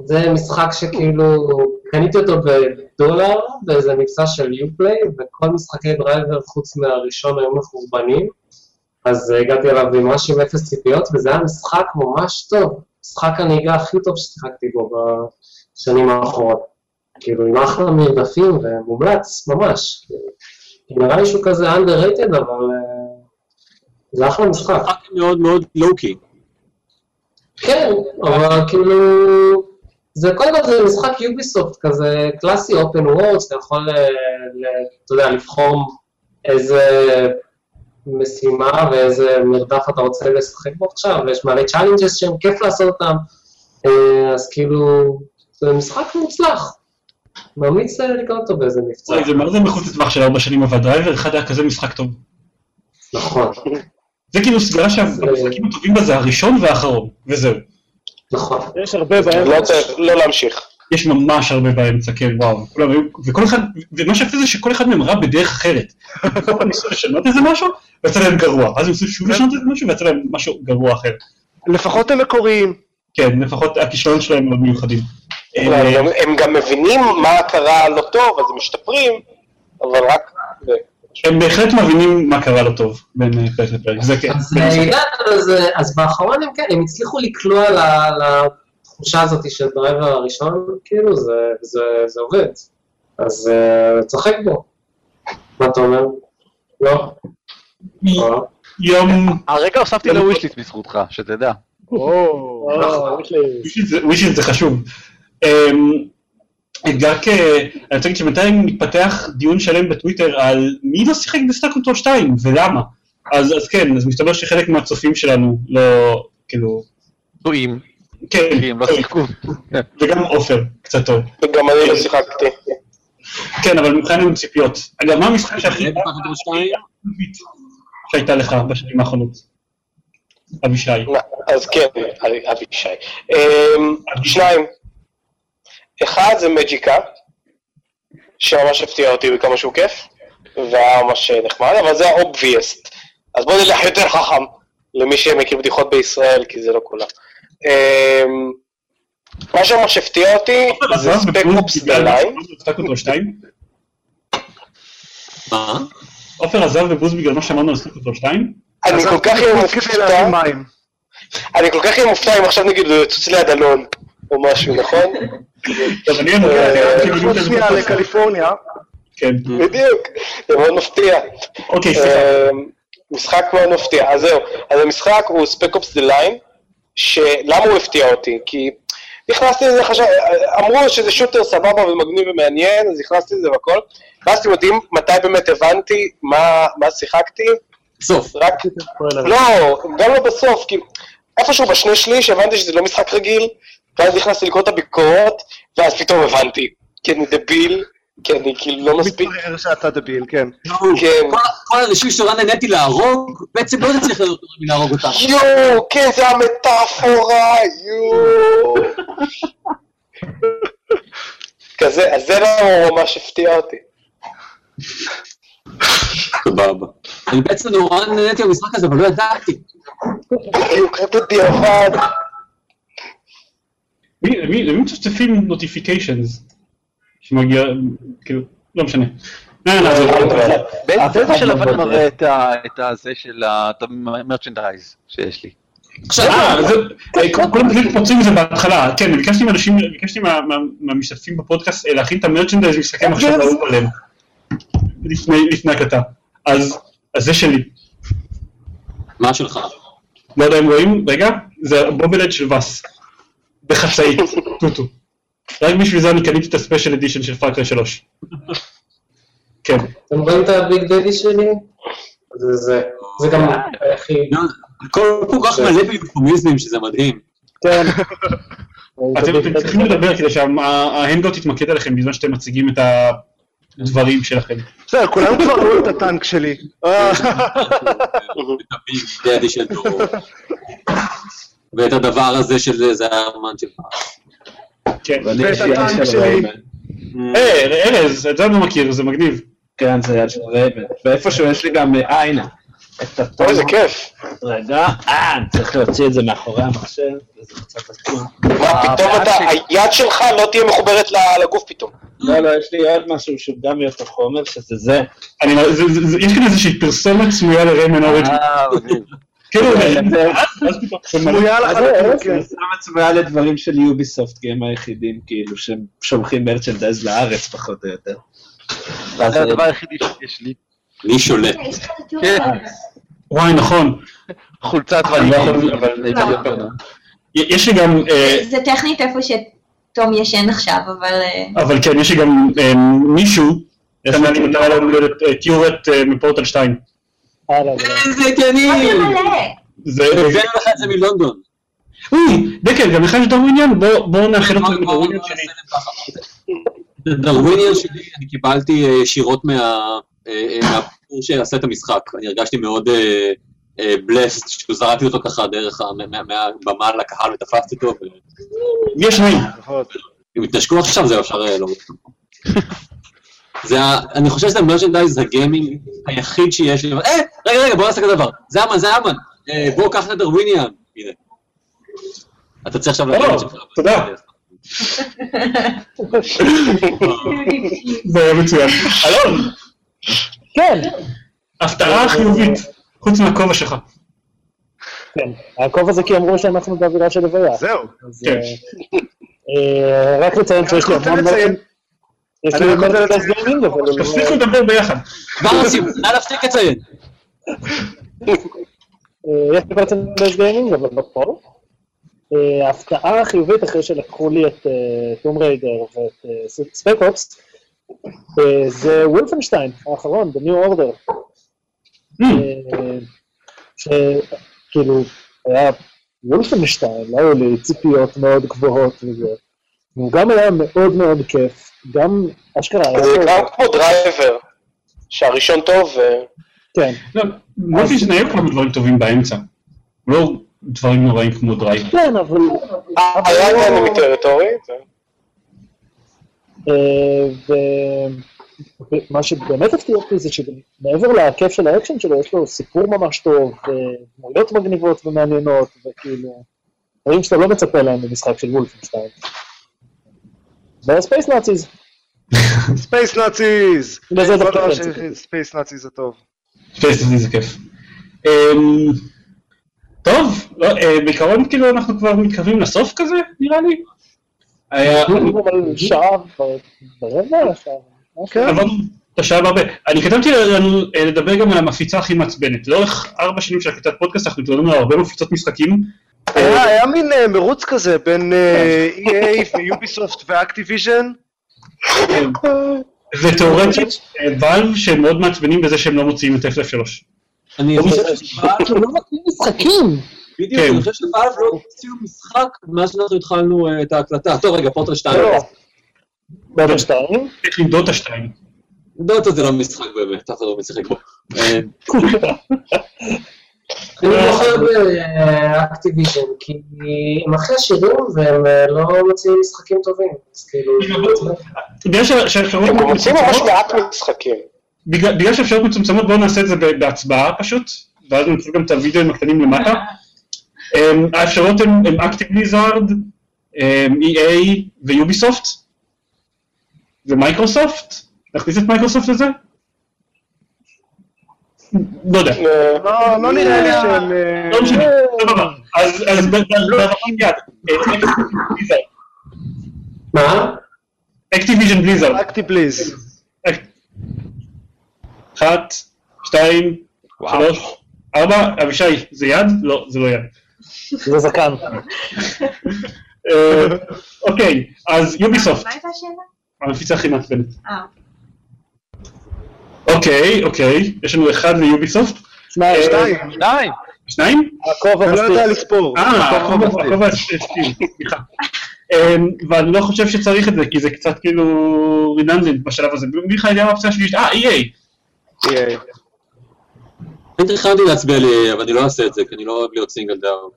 זה משחק שכאילו, קניתי אותו בדולר באיזה מבצע של יופליי, וכל משחקי דרייבר חוץ מהראשון היו מחורבנים, אז אה, הגעתי אליו ממש עם אפס ציפיות, וזה היה משחק ממש טוב, משחק הנהיגה הכי טוב ששיחקתי בו בשנים האחרונות. כאילו, עם אחלה מרדפים ומומלץ, ממש. נראה לי שהוא כזה underrated, אבל זה אחלה משחק. משחק מאוד מאוד low-key. כן, אבל כאילו, זה קודם כל זה משחק יוביסופט כזה קלאסי open world, אתה יכול, אה, ל- אתה יודע, לבחור איזה משימה ואיזה מרדף אתה רוצה לשחק בו עכשיו, ויש מלא challenges שהם כיף לעשות אותם, אה, אז כאילו, זה משחק מוצלח. ממליץ אה, לקנות אותו באיזה מבצע. זה מה זה מחוץ לטווח של ארבע שנים, אבל דרייבר אחד היה כזה משחק טוב. נכון, זה כאילו סדרה שהמשחקים הטובים בה זה הראשון והאחרון, וזהו. נכון. יש הרבה בהם. לא צריך, לא להמשיך. יש ממש הרבה באמצע, כן, וואו. כולם היו, וכל אחד, ומה שיפה זה שכל אחד מהם רע בדרך אחרת. כל פעם ניסו לשנות איזה משהו, ויצא להם גרוע. אז הם ניסו שוב לשנות איזה משהו, ויצא להם משהו גרוע אחר. לפחות הם מקוריים. כן, לפחות הכישלון שלהם מאוד מיוחדים. אה, הם- הם גם מבינים מה קרה לא טוב, אז הם משתפרים, אבל רק... הם בהחלט מבינים מה קרה לא טוב בין אה, פרק לפרק, זה כן. אז אה, אז, באחרון הם כן, הם הצליחו לקלוע לתחושה הזאת של דרייבר הראשון, כאילו זה, זה, זה עובד. אז אה, תשחק בו. מה אתה אומר? לא? יום... הרגע הוספתי ל wishlist בזכותך, שתדע. או, לי- wishlist זה חשוב. אתגר כ... אני רוצה להגיד שמתי מתפתח דיון שלם בטוויטר על מי לא שיחק בסטארקונטרול 2 ולמה. אז אז כן, אז מסתבר שחלק מהצופים שלנו לא, כאילו... טועים. כן, לא שיחקו. וגם עופר, קצת טוב. וגם אני לא שיחקתי. כן, אבל מבחינת עם ציפיות. אגב, מה המשחק שהכי... בסטארקונטרול 2? שהייתה לך בשנים האחרונות? אבישי. אז כן, אבישי. אמ, שניים. אחד זה מג'יקה, שממש הפתיע אותי בכמה שהוא כיף, והיה ממש נחמד, אבל זה ה-obvious. אז בוא נלך יותר חכם, למי שמכיר בדיחות בישראל, כי זה לא כולם. אמ, מה שממש הפתיע אותי זה ספק אופס? מה? עופר עזב ובוז בגלל מה שאמרנו על סטארקונטרול 2? אני כל כך אהיה מופתע. אני כל כך אהיה מופתע אם עכשיו נגיד הוא יצוץ ליד אלון, או משהו, נכון? טוב, אני כן, חוץ שנייה לקליפורניה. כן. בדיוק, זה מאוד מפתיע. אוקיי, סליחה. אמ, משחק מאוד מפתיע. אז זהו, אז המשחק הוא ספק אופס דה ליין, שלמה הוא הפתיע אותי? כי נכנסתי לזה, חשב... אמרו שזה שוטר סבבה ומגניב ומעניין, אז נכנסתי לזה והכל, ואז אתם יודעים מתי באמת הבנתי מה, מה שיחקתי? בסוף. רק... לא, גם לא בסוף, כי איפשהו בשני שליש הבנתי שזה לא משחק רגיל, ואז נכנסתי לקרוא את הביקורות, ואז פתאום הבנתי, כי אני דביל, כי אני כאילו לא מספיק... מתברר שאתה דביל, כן. כן. כל- האנשים שנורא נהניתי להרוג, בעצם לא צריך להיות יותר מלהרוג אותם. יואו, כן, זה המטאפורה, יואו. כזה, אז זה הוא ממש הפתיע אותי. סבבה. אני בעצם נורא נהניתי במשחק הזה, אבל לא ידעתי. בדיוק, בדיעבד. מי- למי למי מצפצפים נוטיפיקיישנס? שמגיע, כאילו, לא משנה. לא, לא, זה לא- באיזה של אבל מראה את הזה של המרצ'נדייז שיש לי. זה- כל- כולם פשוט פוצעים את זה בהתחלה, כן, ביקשתי מאנשים, ביקשתי מה- מה- מהמשתתפים בפודקאסט אה, להכין את המרצ'נדייז משחקי מחשב האהוב עליהם. לפני הקלטה. אז זה שלי. מה שלך? לא יודע אם רואים, רגע, זה הבובלד של וס. בחצאית, טוטו. רק בשביל זה אני קניתי את הספיישל אדישן של פאקר 3. כן. אתם רואים את הביג דדי שלי? זה זה. זה גם הכי... הכל כל כך מלא ביופומיזמים שזה מדהים. כן. אתם צריכים לדבר כדי שההנדות יתמקד עליכם בזמן שאתם מציגים את הדברים שלכם. בסדר, כולם כבר ראו את הטנק שלי. אה, את הביג דדי של דורו. ואת הדבר הזה של זה האמן שלך. כן. ואת הטנק של שלי. רייבן. אה, ארז, את זה אני לא מכיר, זה מגניב. כן, זה יד של רייבן. ואיפשהו יש לי גם אה, עינה. את הטון. אוי, זה כיף. רגע, אה, אני צריך להוציא את זה מאחורי המחשב, וזה קצת. מה, פתאום אתה, היד שלך לא תהיה מחוברת לגוף פתאום. לא, לא, יש לי עוד משהו שהוא גם מאותו חומר, שזה זה. אני, זה, זה, זה, יש כאן איזושהי פרסומת סמויה לריימן אוריג'ין. כאילו, כן, צמויה לדברים של יוביסופט, כי הם היחידים כאילו שהם שולחים מרצ'נדייז לארץ פחות או יותר. זה הדבר היחידי שיש לי. אני שולט. כן, וואי, נכון. חולצת אני לא ואני... טוב. יש לי גם, אה, זה טכנית איפה שתום ישן עכשיו, אבל... אה, אבל כן, יש לי גם אה, מישהו, מטרה ליום הולדת אה, טיורט אה, מפורטל 2. איזה מה עניינים! זה? זה... הבאנו לך את זה מלונדון. אוי, דקל, גם לך יש דרוויניאן? בוא בוא נאחל אותו בוא שלי. דרוויניאן שלי, אני קיבלתי אה, ישירות מה- אה, אה, מהבחור שעשה את המשחק. אני הרגשתי מאוד בלסט, שהוא זרקתי אותו ככה דרך מהבמה לקהל ותפסתי אותו, מי השניים? אם התנשקו עכשיו זה אפשר להוריד אותו. זה ה... אני חושב שזה המרצ'נדייז הגיימינג היחיד שיש לי. אה, רגע, רגע, בוא נעשה כזה דבר. זה אמן, זה אמן. אה, בוא, קח את הדרוויניאן. הנה. אתה צריך עכשיו להגיד שלך. תודה. זה היה מצוין. אלון, כן, הפתעה חיובית, חוץ מהכובע שלך. כן. הכובע זה כי אמרו שאנחנו באווירה של לוויה. זהו. כן. אה, רק לציין שיש לי המון יש לי merchandise לציין- gaming, אבל תפסיקו לדבר ביחד. כבר עושים, נא להפסיק לציין. אה, יש לי merchandise gaming, אבל לא פה. אה, ההפתעה החיובית אחרי שלקחו לי את טום ריידר ואת ספק אופס, זה וולפנשטיין האחרון, The New Order. Hmm. אה, שכאילו היה וולפנשטיין, לא היו לי ציפיות מאוד גבוהות וזה. הוא גם היה מאוד מאוד כיף, גם אשכרה. זה גם כמו דרייבר, שהראשון טוב, ו... כן, לא, באופן שאני היו כמה דברים טובים באמצע. לא דברים נוראים כמו דרייבר. כן, אבל... היה את האנימי טריטורי, אה, ו- ומה שבאמת הפתיע אותי זה שמעבר לכיף של האקשן שלו, יש לו סיפור ממש טוב, ודמויות מגניבות ומעניינות, וכאילו, דברים שאתה לא מצפה להם במשחק של וולפנשטיין. ו space Nazis, space Nazis! לזה דווקא רציתי. space Nazis זה טוב. פייסטי זה כיף. אמ, טוב, לא, אה, בעיקרון כאילו אנחנו כבר מתקרבים לסוף כזה, נראה לי. היה- אבל שעה שעה. כן. עברנו את השעה בהרבה. אני כתבתי לנו אה, לדבר גם על המפיצה הכי מעצבנת. לאורך ארבע שנים של הקלטת פודקאסט אנחנו התלוננו על הרבה מפיצות משחקים. היה היה מין אה, מרוץ כזה בין אה, EA ויוביסופט ואקטיביז'ן. ותאורטית, אה, ואלב שהם מאוד מעצבנים בזה שהם לא מוציאים את FF3. אני חושב שוואלב, לא מתאים משחקים. בדיוק, כן. אני חושב שוואלב לא הוציאו משחק מאז שאנחנו התחלנו אה, את ההקלטה. טוב, רגע, פורטל 2. לא. וולפנשטיין. יש לי דוטה 2. דוטה זה לא משחק באמת, אף אחד לא משחק בו. אני בוחר באקטיביז'ן, כי הם הכי עשירים והם אה, לא מוציאים משחקים טובים, אז כאילו... בגלל שה- שהאפשרויות הם מוצאים ממש מצומצמות, מעט משחקים. בגלל שהאפשרויות מצומצמות בואו נעשה את זה בהצבעה פשוט, ואז נמצא גם את הוידאוים הקטנים למטה. אמ, האפשרויות הן הן אקטיב ליזארד, EA ויוביסופט, ומייקרוסופט, נכניס את מייקרוסופט לזה? לא יודע. אה, לא, לא נראה לי שהם... אה, לא משנה, סבבה. אז אז ב- ב- בערבים יד. מה? אקטיביז'ן בליזארד. אקטי פליז. אחת, שתיים, שלוש, ארבע, אבישי, זה יד? לא, זה לא יד. זה זקן. אה, אוקיי, אז יוביסופט, מה הייתה השאלה? המפיצה הכי מעצבנת. אה. אוקיי, אוקיי, יש לנו אחד ליוביסופט. שניים. שתיים. שניים. שניים? הכובע אני לא יודע מספיק. לספור. אה, הכובע מספיק. סליחה. אמ, ואני לא חושב שצריך את זה, כי זה קצת כאילו ריננדנט בשלב הזה. מי לך יודע מה הפציעה שלי? אה, EA. EA. אני תכננתי להצביע לי, אבל אני לא אעשה את זה, כי אני לא אוהב להיות singled out.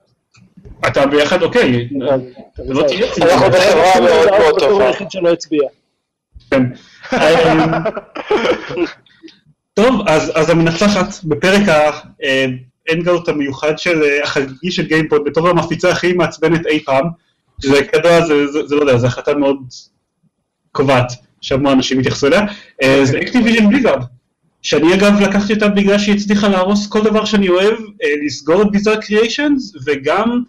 אתה ביחד, אוקיי. לא תהיה זה. אנחנו בחברה מאוד מאוד בתור טובה. היחיד שלא הצביע. כן. טוב, אז, אז המנצחת בפרק ה hangout המיוחד של אה, החגיגי של גיימפוד בתור המפיצה הכי מעצבנת אי פעם, שזה כידוע, זה, זה, זה לא יודע, זו החלטה מאוד קובעת, שהמון אנשים התייחסו אליה, אה, זה Activision Blizzard, שאני אגב לקחתי אותה בגלל שהיא הצליחה להרוס כל דבר שאני אוהב, אה, לסגור את Bizarre Creations, וגם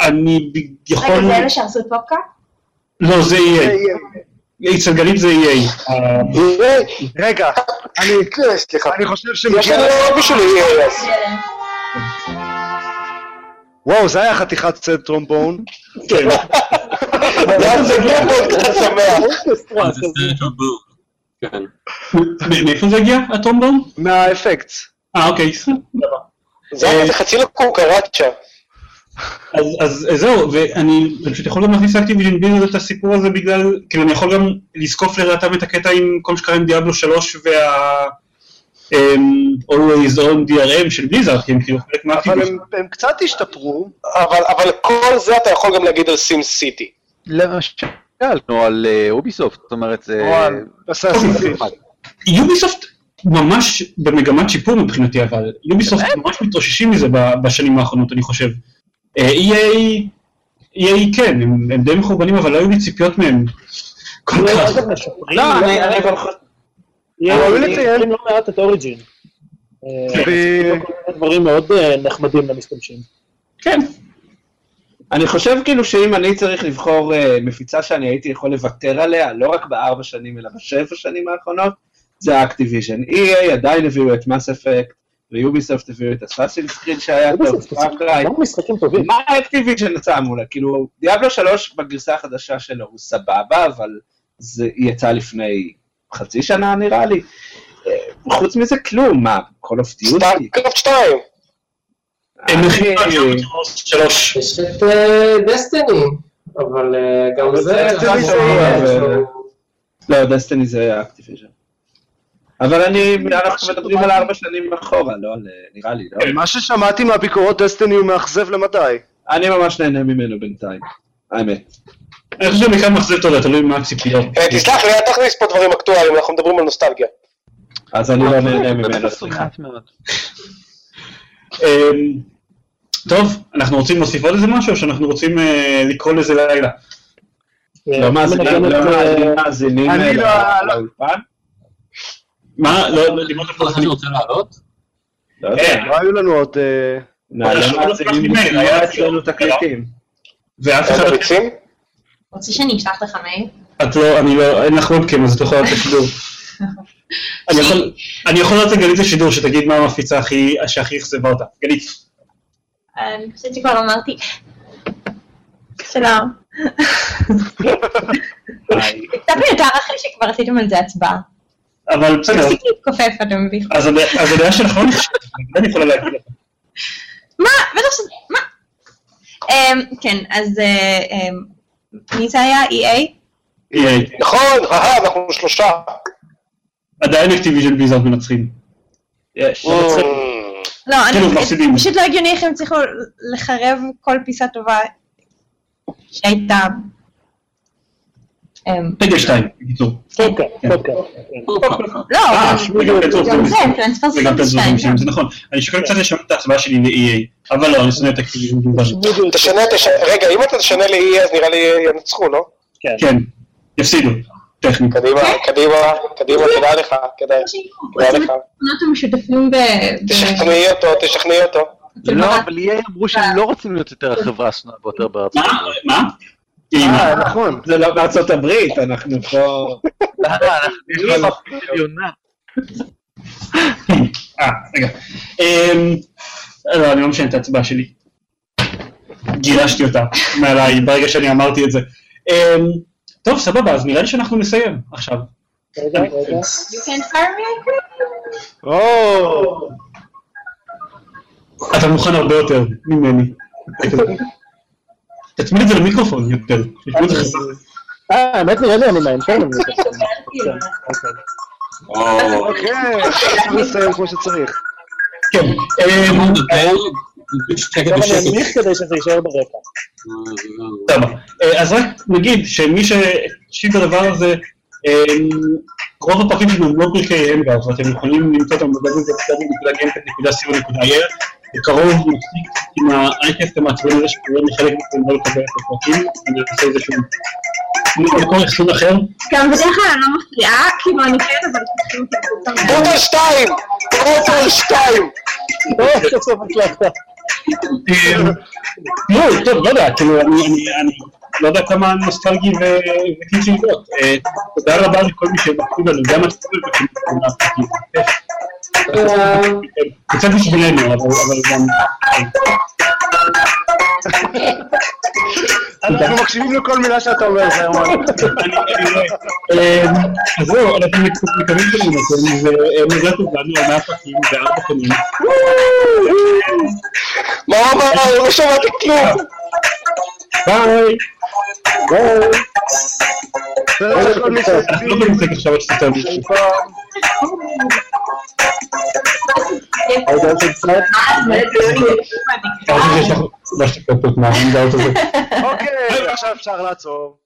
אני יכול... רגע, זה אלה שהרסו את PopCap? לא, זה EA. אצל גלית זה EA. רגע, אני סליחה. אני חושב יש שמגיע... לנו עוד מישהו ל-EA אז. וואו, זה היה חתיכת sad trombone. כן. זה שמח. טרומבון. מ- מאיפה זה הגיע, הטרומבון? מהאפקטס. אה, אוקיי, זה חצי לקוקרצ'ה. אז, אז אז זהו, ואני אני פשוט יכול גם להכניס לאקטיביז'ן בליזרד את הסיפור הזה בגלל, כאילו אני יכול גם לזקוף לרעתם את הקטע עם כל מה שקרה עם דיאבלו 3 וה... אמ, always on DRM של בליזרד, כי הם כאילו חלק אבל מהאקטיביז'ן. הם- הם קצת השתפרו. אבל אבל כל זה אתה יכול גם להגיד על סים סיטי. למשל, נו, על אוביסופט, זאת אומרת, זה... או על אסאסין קריד. יוביסופט ממש במגמת שיפור מבחינתי, אבל יוביסופט ממש מתרוששים מזה בשנים האחרונות, אני חושב. אה, EA, EA כן, הם הם די מחורבנים, אבל לא היו לי ציפיות מהם כל כך. לא, אני מעט- אני אבל חושב... ראוי משפרים לציין. לא מעט את אוריג'ין. אה, מיני דברים מאוד אה, נחמדים למשתמשים. כן. אני חושב כאילו שאם אני צריך לבחור מפיצה שאני הייתי יכול לוותר עליה, לא רק בארבע שנים אלא בשבע שנים האחרונות, זה Activision. EA עדיין הביאו את Mass Effect, ו Ubisoft הביאו את Assassin's Creed שהיה טוב, Far Cry. גם משחקים טובים. מה Activision יצא מולה? כאילו, Diablo 3 בגרסה החדשה שלו הוא סבבה, אבל זה יצא לפני חצי שנה נראה לי. אה, חוץ מזה כלום, מה, Call of Duty? StarCraft 2. הם שלוש. יש את Destiny, אבל אה, גם זה... Destiny זה- משהו- לא, Destiny זה Activision. אבל אני, אנחנו מדברים על ארבע שנים אחורה, לא על, נראה לי, לא? מה ששמעתי מהביקורות Destiny הוא מאכזב למדי. אני ממש נהנה ממנו בינתיים, האמת. אני חושב שמכאן מחזיר תודה, תלוי מה הציפיות. אה, תסלח לי, אל תכניס פה דברים אקטואליים, אנחנו מדברים על נוסטלגיה. אז אני לא נהנה ממנו, סליחה. אמ, טוב, אנחנו רוצים להוסיף עוד איזה משהו, או שאנחנו רוצים אה, לקרוא לזה לילה? אה, לא מאזינים מנגנת, לא אה, מאזינים- מאזינים אני אה, לא- לא- לא- לאולפן? מה? לא, לא, לימוד כל אחד שרוצה לעלות? לא יודע. כן, לא היו לנו עוד... אה, לא, לא, לא, לא, היה- אצלנו תקליטים. ואף אחד... רוצה שאני אשלח לך מייל? את לא, אני לא, אין לך וובקאם, אז את לא יכולה לתת שידור. אני יכול- לתת לגלית לשידור שתגיד מה המפיצה הכי- שהכי אכזבה אותה. גלית. אני חושבת שכבר אמרתי. שלום. קצת מיותר אחרי שכבר עשיתם על זה הצבעה. אבל בסדר, תפסיק להתכופף, אתה מביך. אז הד- אז הדעה שלך לא נחשבת, אני יכולה להגיד לך. מה? בטח שזה... מה? אמ, כן, אז אה, אמ, מי זה היה? EA? EA. נכון, אהה, אנחנו שלושה. עדיין אקטיביז'ן ביזארד מנצחים. יש. אמ, לא, אני... כאילו. פשוט לא הגיוני איך הם הצליחו לחרב כל פיסה טובה שהייתה... אמ, פגל 2, בקיצור. אוקיי, אוקיי. לא, אה, גם- פלנטרופס גם זה, זומביס. טרנספרס וגם פלנטרופס 2. זומביס, זה נכון. אני שוקל קצת לשנות את ההצבעה שלי ל-EA, אבל לא, אני שונא את תשנה, רגע, אם אתה תשנה ל-E אז נראה לי ינצחו, לא? כן, יפסידו, טכנית. קדימה, קדימה, קדימה, כדאי לך, כדאי. לך. ב- תשכנעי אותו, תשכנעי אותו. לא. אבל EA אמרו שהם לא רוצים להיות יותר החברה השנואה ביותר בארצות מה? אה, נכון. זה לא בארצות הברית, אנחנו פה... עליונה. אה, רגע. אמ, לא, אני לא משנה את ההצבעה שלי. גירשתי אותה מעליי ברגע שאני אמרתי את זה. אמ, טוב, סבבה, אז נראה לי שאנחנו נסיים עכשיו. רגע, רגע. אתה מוכן הרבה יותר ממני. תצמיד את זה למיקרופון יותר. זה. אה, האמת נראה לי אני מהאינטרנט. אוקיי, צריך לסיים כמו שצריך. כן. אמ. סבבה. אה, אז רק נגיד שמי שהקשיב לדבר הזה, אה, רוב הפרקים שלנו הם לא פרקי הנגאוט, ואתם יכולים למצוא אותם www.gamepad.co.il בקרוב נפסיק עם האייקסט המעצבן הזה שקורה מחלק מכם לא לקבל את הפרקים, אני אעשה איזשהו מקור אחסון אחר. גם בדרך כלל אני לא מפריעה, כאילו אני כן, אבל. רוטל 2! רוטל 2! לא. לא, טוב, לא יודע, כאילו, אני אני- אני לא יודע כמה נוסטלגי ו- וכיף לבדוק. אה, תודה רבה לכל מי שמקשיב לנו, גם הציבור וכן, מהפרקים. קצת בשבילנו, אבל גם... אנחנו מקשיבים לכל מילה שאתה אומר, זה יומן. אה, אז זהו, אנחנו מקווים שנהנתם, ומזל טוב לנו על 100 פרקים וארבע שנים. מה אמר? לא שמעתי כלום! ביי! ביי! בסדר, לכל מי אנחנו לא במשחק עכשיו עד שתצא מישהו. הייתה של סרט? אני חושב שיש לך מה שתקפות מההנגאוט הזה. אוקיי, עכשיו אפשר לעצור.